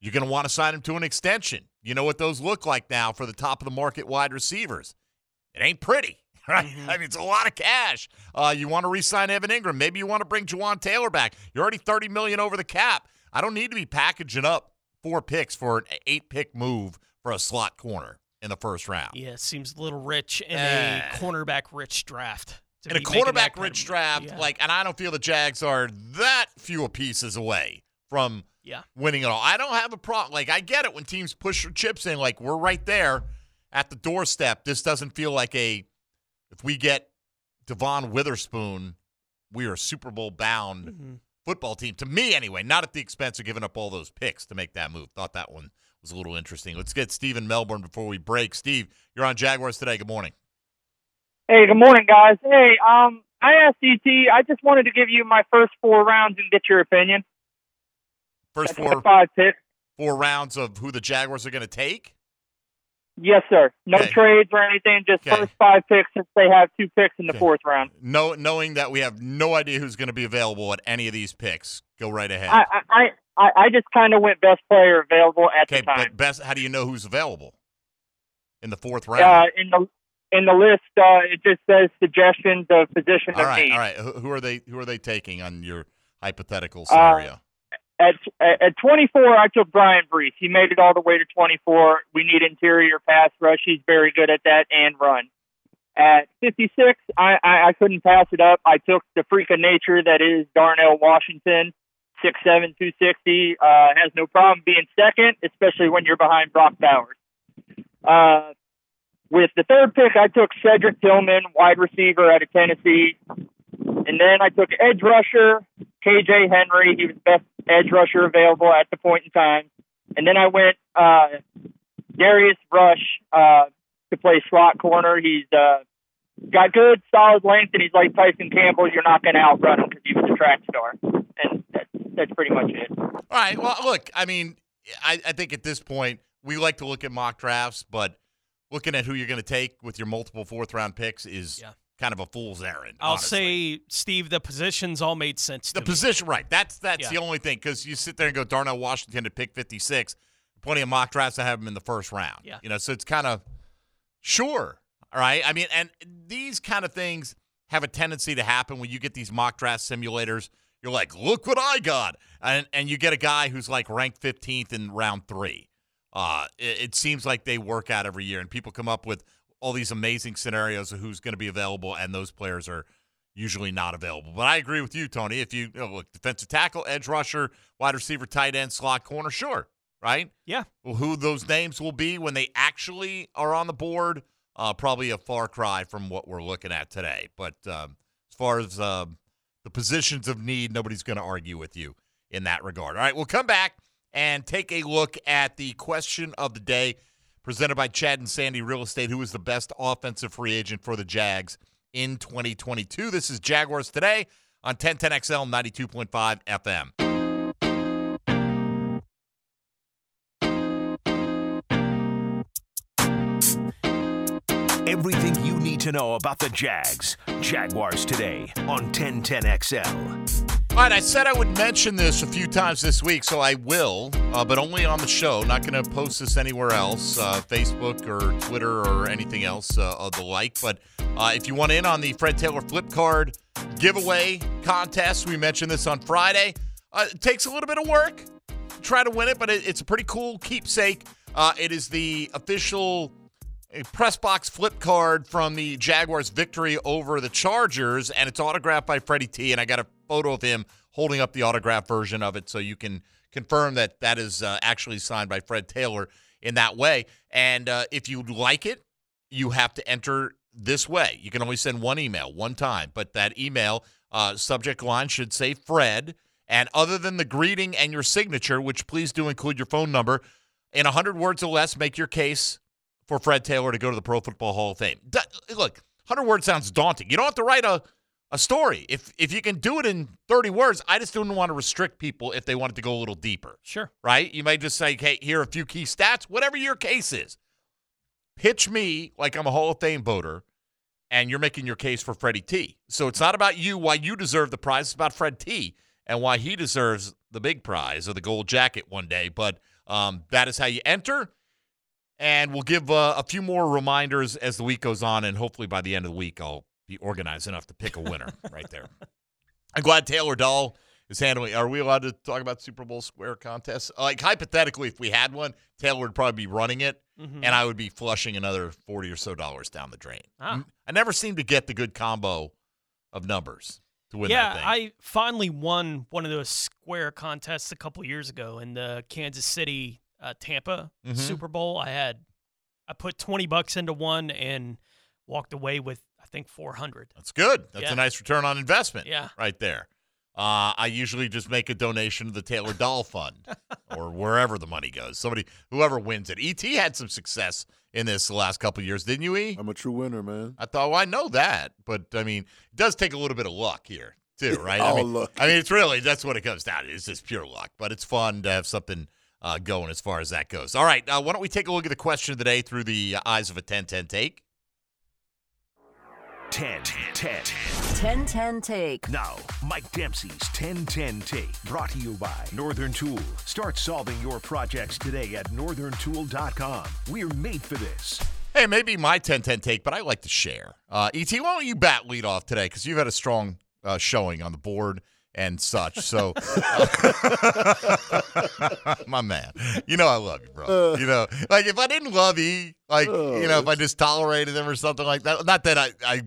You're going to want to sign him to an extension. You know what those look like now for the top of the market wide receivers. It ain't pretty, <laughs> right? I mean, it's a lot of cash. Uh, you want to re-sign Evan Engram. Maybe you want to bring Jawaan Taylor back. You're already 30 million over the cap. I don't need to be packaging up four picks for an eight-pick move for a slot corner in the first round. Yeah, it seems a little rich in Eh. a cornerback rich draft. in a kind rich draft, yeah. like, and I don't feel the Jags are that few pieces away from Yeah. winning it all. I don't have a problem. Like I get it when teams push their chips in. Like we're right there at the doorstep. This doesn't feel like a. If we get Devon Witherspoon, we are Super Bowl bound Mm-hmm. football team. To me, anyway. Not at the expense of giving up all those picks to make that move. Thought that one was a little interesting. Let's get Steve in Melbourne before we break. Steve, you're on Jaguars today. Good morning. Hey, good morning, guys. Hey, um, I asked ET. I just wanted to give you my first four rounds and get your opinion. First That's four five picks. four rounds of who the Jaguars are going to take. Yes, sir. No Okay. trades or anything. Just Okay. first five picks since they have two picks in the fourth round. No, knowing that we have no idea who's going to be available at any of these picks. Go right ahead. I, I, I, I just kind of went best player available at okay, the time. but best. How do you know who's available in the fourth round? Uh, in the in the list, uh, it just says suggestions of position all of right, need. all right. Who are they? Who are they taking on your hypothetical Uh, scenario? At at 24, I took Bryan Bresee. He made it all the way to 24. We need interior pass rush. He's very good at that and run. At 56, I, I, I couldn't pass it up. I took the freak of nature that is Darnell Washington, 6'7", 260. Uh, has no problem being second, especially when you're behind Brock Bowers. Uh, with the third pick, I took Cedric Tillman, wide receiver out of Tennessee. And then I took edge rusher, KJ Henry. He was the best edge rusher available at the point in time. And then I went uh, Darius Rush uh, to play slot corner. He's uh, got good, solid length, and he's like Tyson Campbell. You're not going to outrun him because he was a track star. And that's, that's pretty much it. All right. Well, look. I mean, I, I think at this point we like to look at mock drafts, but looking at who you're going to take with your multiple fourth round picks is kind of a fool's errand. I'll honestly. say, Steve, the positions all made sense. The to me. position, right? That's that's Yeah. the only thing because you sit there and go Darnell Washington to pick 56. Plenty of mock drafts that have him in the first round. Yeah. you know, so it's kind of sure. All right. I mean, and these kind of things have a tendency to happen when you get these mock draft simulators. You're like, look what I got, and and you get a guy who's like ranked 15th in round three. Uh, it, it seems like they work out every year, and people come up with all these amazing scenarios of who's going to be available, and those players are usually not available. But I agree with you, Tony. If you, you know, look, defensive tackle, edge rusher, wide receiver, tight end, slot corner, sure, right? Yeah. Well, who those names will be when they actually are on the board, uh, probably a far cry from what we're looking at today. But um, as far as um, the positions of need, nobody's going to argue with you in that regard. All right, we'll come back and take a look at the question of the day presented by Chad and Sandy Real Estate. Who is the best offensive free agent for the Jags in 2022? This is Jaguars Today on 1010XL 92.5 FM. Everything you need to know about the Jags. Jaguars today on 1010XL. All right, I said I would mention this a few times this week, so I will, uh, but only on the show. Not going to post this anywhere else, uh, Facebook or Twitter or anything else uh, of the like. But uh, if you want in on the Fred Taylor flip card giveaway contest, we mentioned this on Friday. Uh, it takes a little bit of work to try to win it, but it, it's a pretty cool keepsake. Uh, it is the official press box flip card from the Jaguars' victory over the Chargers, and it's autographed by Freddie T. And I got a photo of him holding up the autograph version of it, so you can confirm that that is uh, actually signed by Fred Taylor in that way. And uh, if you like it, you have to enter this way. You can only send one email one time, but that email uh, subject line should say Fred. And other than the greeting and your signature, which please do include your phone number, in 100 words or less, make your case for Fred Taylor to go to the Pro Football Hall of Fame. Look, 100 words sounds daunting. You don't have to write a, a story. If if you can do it in 30 words, I just didn't want to restrict people if they wanted to go a little deeper. Sure. Right? You might just say, hey, here are a few key stats, whatever your case is. Pitch me like I'm a Hall of Fame voter, and you're making your case for Freddie T. So it's not about you, why you deserve the prize. It's about Fred T. and why he deserves the big prize or the gold jacket one day. But um, that is how you enter. And we'll give uh, a few more reminders as the week goes on, and hopefully by the end of the week, I'll be organized enough to pick a winner <laughs> right there. I'm glad Taylor Dahl is handling. Are we allowed to talk about Super Bowl square contests? Like hypothetically, if we had one, Taylor would probably be running it, Mhm. and I would be flushing another forty or so dollars down the drain. Ah. I never seem to get the good combo of numbers. to win yeah, that thing. I finally won one of those square contests a couple years ago in the Kansas City uh, Tampa Mhm. Super Bowl. I had I put twenty bucks into one and walked away with think four hundred. That's good. That's Yeah. a nice return on investment. Yeah. Right there. Uh, I usually just make a donation to the Taylor Doll Fund <laughs> or wherever the money goes. Somebody, whoever wins it. ET had some success in this the last couple of years, didn't you, E? I'm a true winner, man. I thought, well, I know that, but I mean, it does take a little bit of luck here, too, <laughs> right? I All mean, luck. I mean, it's really that's what it comes down to. It's just pure luck, but it's fun to have something uh, going as far as that goes. All right, uh, why don't we take a look at the question of the day through the eyes of a 10-10 take? 10 10. 10 10 take. Now, Mike Dempsey's 10 10 take. Brought to you by Northern Tool. Start solving your projects today at northerntool.com. We're made for this. Hey, maybe my 10-10 take, but I like to share. Uh, ET, why don't you bat lead off today? Because you've had a strong uh, showing on the board and such. So, <laughs> <laughs> my man, you know I love you, bro. You know, like if I didn't love E, like you know, if I just tolerated him or something like that. Not that I, I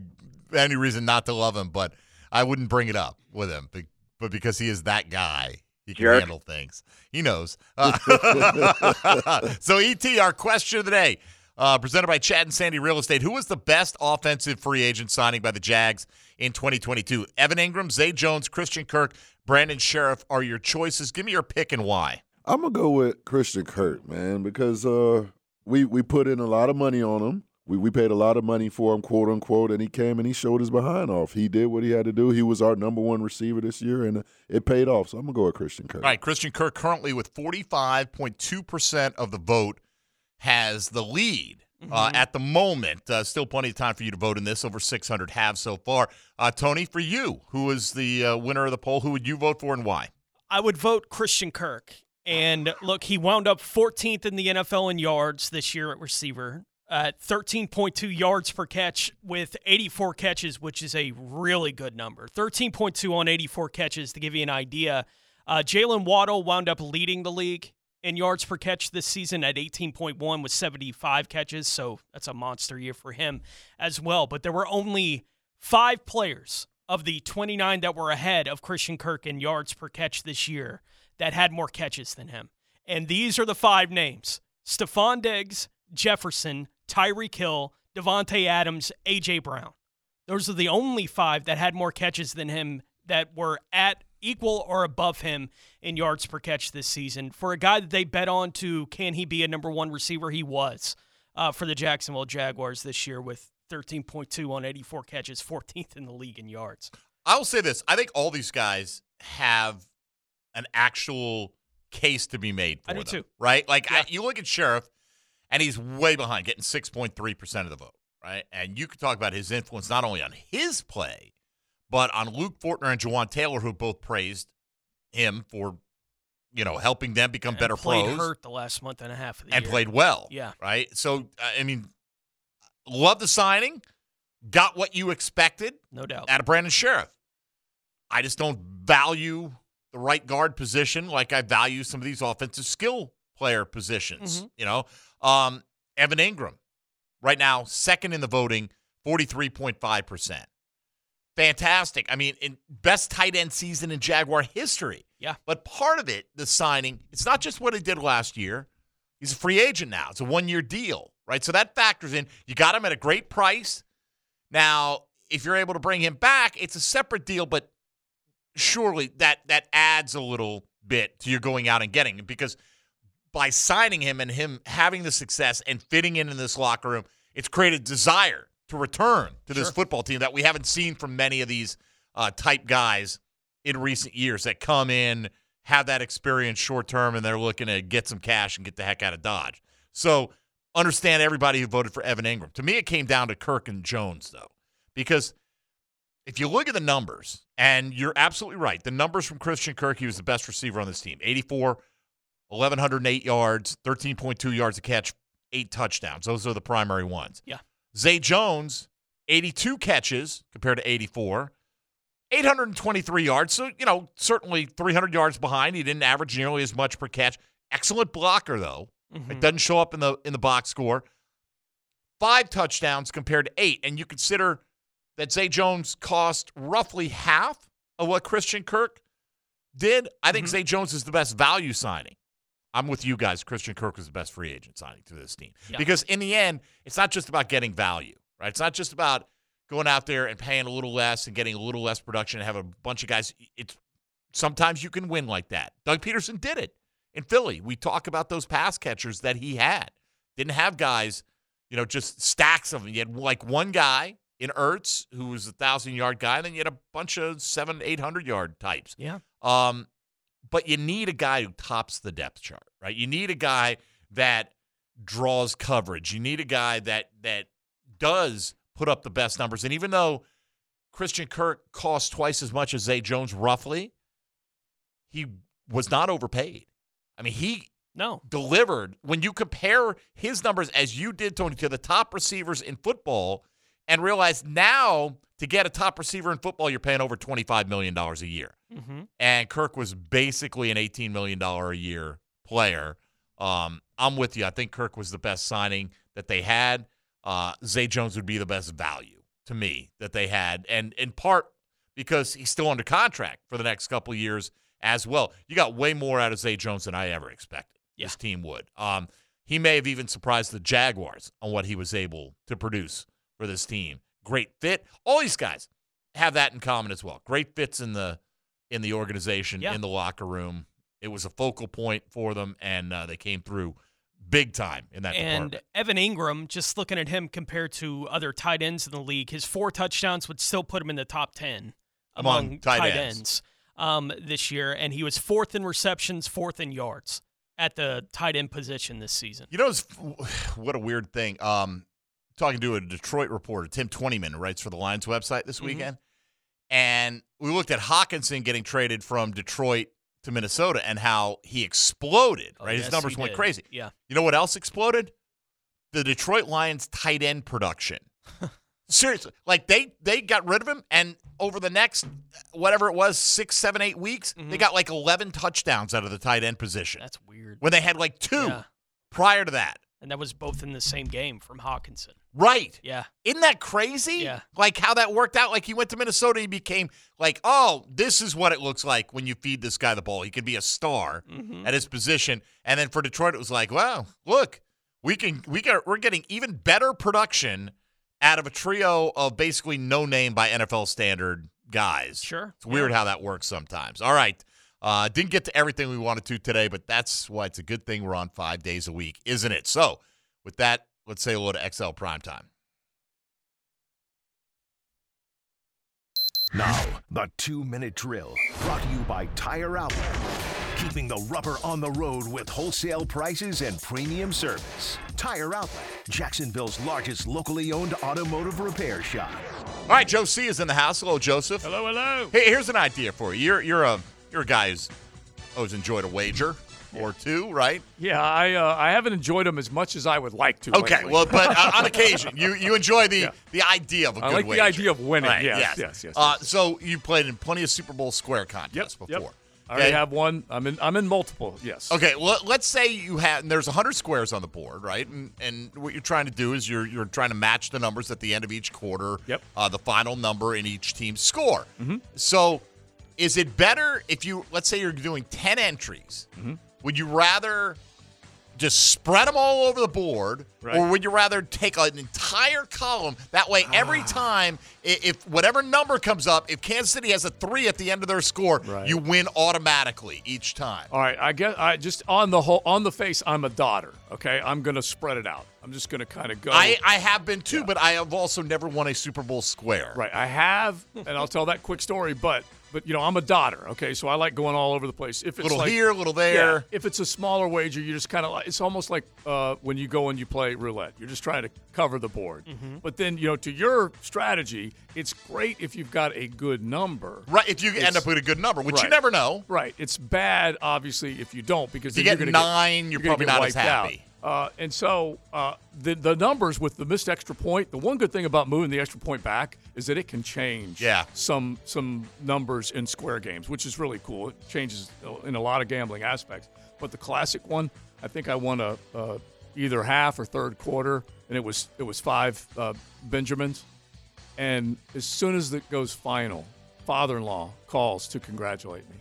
any reason not to love him, but I wouldn't bring it up with him. But, but because he is that guy, he can Jerk. handle things. He knows. <laughs> Uh, <laughs> so, ET, our question of the day, uh, presented by Chad and Sandy Real Estate. Who was the best offensive free agent signing by the Jags in 2022? Evan Engram, Zay Jones, Christian Kirk, Brandon Scherff are your choices. Give me your pick and why. I'm gonna go with Christian Kirk, man, because uh, we we put in a lot of money on him. We we paid a lot of money for him, quote unquote, and he came and he showed his behind off. He did what he had to do. He was our number one receiver this year, and uh, it paid off. So I'm gonna go with Christian Kirk. All right, Christian Kirk currently with 45.2% of the vote has the lead. Uh, Mm-hmm. at the moment, uh, still plenty of time for you to vote in this. Over 600 have so far. Uh, Tony, for you, who is the uh, winner of the poll? Who would you vote for and why? I would vote Christian Kirk. And look, he wound up 14th in the NFL in yards this year at receiver, at 13.2 yards per catch with 84 catches, which is a really good number. 13.2 on 84 catches to give you an idea. Uh, Jaylen Waddle wound up leading the league in yards per catch this season at 18.1 with 75 catches, so that's a monster year for him as well. But there were only five players of the 29 that were ahead of Christian Kirk in yards per catch this year that had more catches than him. And these are the five names Stefon Diggs, Jefferson, Tyreek Hill, Davante Adams, A.J. Brown. Those are the only five that had more catches than him that were at equal or above him in yards per catch this season. For a guy that they bet on to can he be a number one receiver, he was uh, for the Jacksonville Jaguars this year with 13.2 on 84 catches, 14th in the league in yards. I will say this: I think all these guys have an actual case to be made for I do them, too. right? Like I, you look at Scherff, and he's way behind, getting six point three percent of the vote, right? And you could talk about his influence not only on his play, but on Luke Fortner and Jawaan Taylor, who both praised him for, you know, helping them become And better played pros hurt the last month and a half of the and year. played well. Yeah. Right. So I mean, love the signing. Got what you expected. No doubt. Out of Brandon Scherff. I just don't value the right guard position like I value some of these offensive skill player positions. Mhm. You know, um, Evan Engram, right now second in the voting, forty three point five percent. Fantastic. I mean, in best tight end season in Jaguar history. Yeah. But part of it, the signing, it's not just what he did last year. He's a free agent now. It's a one year deal, right? So that factors in. You got him at a great price. Now, if you're able to bring him back, it's a separate deal, but surely that that adds a little bit to your going out and getting him because by signing him and him having the success and fitting in in this locker room, it's created desire to return to this Sure. football team that we haven't seen from many of these uh, type guys in recent years that come in, have that experience short term, and they're looking to get some cash and get the heck out of Dodge. So understand everybody who voted for Evan Engram. To me, it came down to Kirk and Jones, though, because if you look at the numbers, and you're absolutely right, the numbers from Christian Kirk, he was the best receiver on this team 84, 1,108 yards, 13.2 yards a catch, eight touchdowns. Those are the primary ones. Yeah. Zay Jones, 82 catches compared to 84. 823 yards. So, you know, certainly 300 yards behind. He didn't average nearly as much per catch. Excellent blocker, though. It doesn't show up in the in the box score. Five touchdowns compared to eight. And you consider that Zay Jones cost roughly half of what Christian Kirk did, I Mm-hmm. think Zay Jones is the best value signing. I'm with you guys. Christian Kirk was the best free agent signing to this team Yeah. because in the end, it's not just about getting value, right? It's not just about going out there and paying a little less and getting a little less production and have a bunch of guys. It's sometimes you can win like that. Doug Pederson did it in Philly. We talk about those pass catchers that he had. Didn't have guys, you know, just stacks of them. You had like one guy in Ertz who was a thousand yard guy, and then you had a bunch of seven, eight hundred yard types. Yeah. Um, but you need a guy who tops the depth chart, right? You need a guy that draws coverage. You need a guy that that does put up the best numbers. And even though Christian Kirk costs twice as much as Zay Jones, roughly, he was not overpaid. I mean, he no delivered when you compare his numbers as you did, Tony, to the top receivers in football, and realize now to get a top receiver in football, you're paying over twenty five million dollars a year Mm-hmm. and Kirk was basically an $18 million a year player. Um, I'm with you. I think Kirk was the best signing that they had. Uh, Zay Jones would be the best value to me that they had, and in part because he's still under contract for the next couple of years as well. You got way more out of Zay Jones than I ever expected. This team would. Um, he may have even surprised the Jaguars on what he was able to produce for this team. Great fit. All these guys have that in common as well. Great fits in the in the organization, Yeah. in the locker room. It was a focal point for them, and uh, they came through big time in that And department. Evan Engram, just looking at him compared to other tight ends in the league, his four touchdowns would still put him in the top 10 Among among, tight tight, ends. ends, um, this year. And he was fourth in receptions, fourth in yards at the tight end position this season. You know, <sighs> what a weird thing. Um, talking to a Detroit reporter, Tim Twentyman, who writes for the Lions website this Mhm. weekend, and we looked at Hockenson getting traded from Detroit to Minnesota and how he exploded. Right, his numbers went did. crazy. Yeah. You know what else exploded? The Detroit Lions tight end production. <laughs> Seriously, like they they got rid of him, and over the next whatever it was, six, seven, eight weeks, they got like eleven touchdowns out of the tight end position. Mm-hmm. That's weird. when they had like two Yeah. prior to that. And that was both in the same game from Hockenson. Right. Yeah. Isn't that crazy? Yeah. Like how that worked out. Like he went to Minnesota, he became like, oh, this is what it looks like when you feed this guy the ball. He could be a star Mhm. at his position. And then for Detroit, it was like, wow, look, we can we got we're getting even better production out of a trio of basically no name by NFL standard guys. Sure. It's weird how that works sometimes. All right. Uh, didn't get to everything we wanted to today, but that's why it's a good thing we're on five days a week, isn't it? So, with that, let's say hello to XL Primetime. Now, the two minute drill brought to you by Tire Outlet. Keeping the rubber on the road with wholesale prices and premium service. Tire Outlet, Jacksonville's largest locally owned automotive repair shop. All right, Joe C is in the house. Hello, Joseph. Hello, hello. Hey, here's an idea for you. You're you're a you're a guy who's always enjoyed a wager or two, right? Yeah, I uh, I haven't enjoyed them as much as I would like to. Okay, lately. well, but uh, on <laughs> occasion, you you enjoy the the idea of a I good like the idea of winning. Right, Yes, yes, yes, yes, Uh, so you played in plenty of Super Bowl square contests Yep. before. I already have one. I'm in. I'm in multiple. Yes. Okay, well, let's say you have, and there's 100 squares on the board, right? And, and what you're trying to do is you're you're trying to match the numbers at the end of each quarter. Yep. Uh, the final number in each team's score. Mm-hmm. So, is it better if you, let's say you're doing 10 entries, Mm-hmm. would you rather just spread them all over the board, Right. or would you rather take an entire column? That way, every Ah. time, if whatever number comes up, if Kansas City has a three at the end of their score, Right. you win automatically each time. All right. I guess I just on the whole on the face. I'm a daughter. Okay. I'm gonna spread it out. I'm just gonna kind of go. I, I have been too, but I have also never won a Super Bowl square. Right. I have, and I'll tell that quick story. But but you know I'm a daughter. Okay. So I like going all over the place. If it's Little like, here, little Yeah, there. if it's a smaller wager, you're just kind of like it's almost like uh, when you go and you play roulette. You're just trying to cover the board. Mm-hmm. But then you know to your strategy, it's great if you've got a good number. Right, if you end up with a good number, which you never know. Right. It's bad, obviously, if you don't, because If you get you're nine, you're gonna probably get not as happy. out. Uh, and so uh, the the numbers with the missed extra point. The one good thing about moving the extra point back is that it can change. Yeah. Some some numbers in square games, which is really cool. It changes in a lot of gambling aspects. But the classic one, I think I won a, uh either half or third quarter, and it was it was five uh, Benjamins. And as soon as it goes final, father-in-law calls to congratulate me.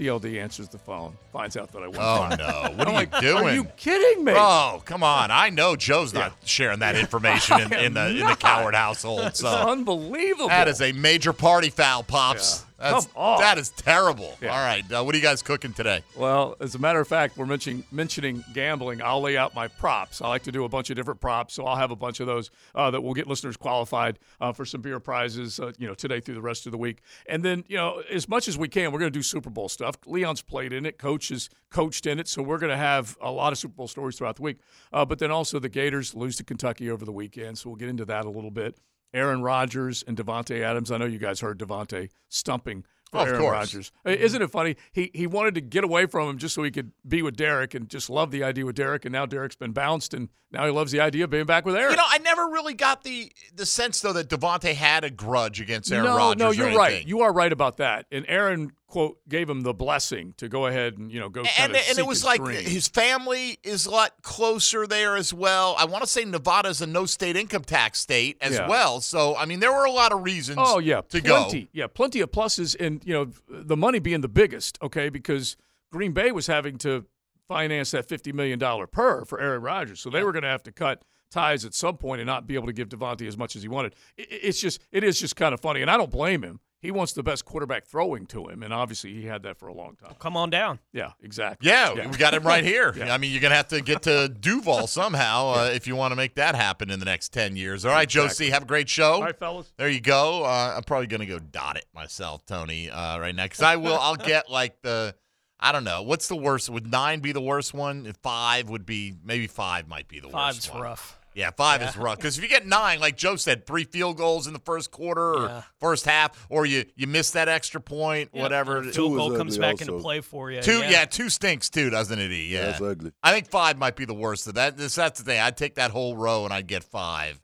TLD answers the phone, finds out that I won. Oh no! What <laughs> are like, you doing? Are you kidding me? Oh, come on! I know Joe's not sharing that <laughs> information in, in the am in the. Coward household. It's So unbelievable. that is a major party foul, pops. That's, Come on. That is terrible. Yeah. All right, uh, what are you guys cooking today? Well, as a matter of fact, we're mentioning mentioning gambling. I'll lay out my props. I like to do a bunch of different props, so I'll have a bunch of those uh, that will get listeners qualified uh, for some beer prizes. Uh, you know, today through the rest of the week, and then you know, as much as we can, we're going to do Super Bowl stuff. Leon's played in it, coach has coached in it, so we're going to have a lot of Super Bowl stories throughout the week. Uh, but then also the Gators lose to Kentucky over the weekend, so we'll get into that a little bit. Aaron Rodgers and Davante Adams. I know you guys heard Davante stumping for Oh, of Aaron. Rodgers. Uh, Isn't it funny? He he wanted to get away from him just so he could be with Derek and just love the idea with Derek. And now Derek's been bounced, and now he loves the idea of being back with Aaron. You know, I never really got the the sense though that Davante had a grudge against Aaron no, Rodgers. no, you're right. You are right about that. And Aaron quote gave him the blessing to go ahead and you know go and and it was like his family is a lot closer there as well. I want to say nevada is a no state income tax state as Yeah. well. So I mean, there were a lot of reasons. Oh yeah, to plenty. go. Yeah, plenty of pluses, and you know the money being the biggest. Okay, because Green Bay was having to finance that fifty million dollar per for Aaron Rodgers, so they were going to have to cut ties at some point and not be able to give Davante as much as he wanted. It's just it is just kind of funny, and I don't blame him. He wants the best quarterback throwing to him, and obviously he had that for a long time. Come on down. Yeah, exactly. Yeah, we got him right here. <laughs> Yeah. I mean, you're gonna have to get to Duval somehow <laughs> uh, if you want to make that happen in the next ten years. All right, Exactly. Josie, have a great show. All right, fellas. There you go. Uh, I'm probably gonna go dot it myself, Tony, uh, right now because I will. I'll get like the. I don't know. What's the worst? Would nine be the worst one? If Five would be maybe five might be the Five's worst one. Five's rough. Yeah, five Yeah. is rough because if you get nine, like Joe said, three field goals in the first quarter or Yeah. first half, or you you miss that extra point, Yeah. whatever. Field Two is goal comes back also. into play for you. Two, yeah. yeah. two stinks too, doesn't it? E? Yeah, That's ugly. I think five might be the worst of that. This, that's the thing. I'd take that whole row and I'd get five,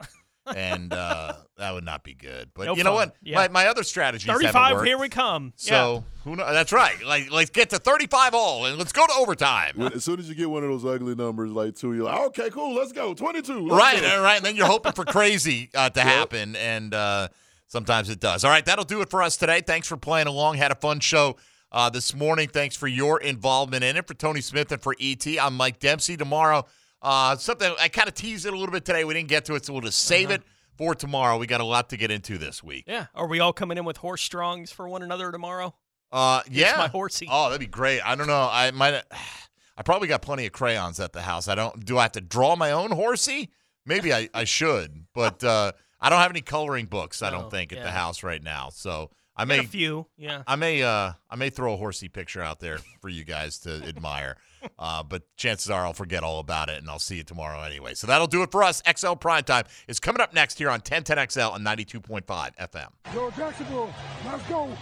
and uh, that would not be good. But No you know what? Yeah. My, my other strategies haven't 35, here we come. So who knows? That's right. Like let's get to thirty-five all and let's go to overtime. When- as soon as you get one of those ugly numbers like two, you're like, okay, cool, let's go. 22. let's Right, go. all right. And then you're hoping for crazy uh, to happen, and uh, sometimes it does. All right, that'll do it for us today. Thanks for playing along. Had a fun show uh, this morning. Thanks for your involvement in it. For Tony Smith and for ET, I'm Mike Dempsey. Tomorrow, uh, something I kind of teased it a little bit today. We didn't get to it, so we'll just save it for tomorrow. We got a lot to get into this week. Yeah. Are we all coming in with horse strongs for one another tomorrow? Uh, yeah, my horsey. Oh, that'd be great. I don't know. I might. <sighs> I probably got plenty of crayons at the house. I don't. Do I have to draw my own horsey? Maybe I, I should, but <laughs> uh, I don't have any coloring books. I No, don't think at the house right now. So I may a few. Yeah. I may uh I may throw a horsey picture out there for you guys to <laughs> admire. Uh, but chances are I'll forget all about it and I'll see you tomorrow anyway. So that'll do it for us. XL Prime Time is coming up next here on 1010XL and 92.5 FM. Yo, Jacksonville, let's go.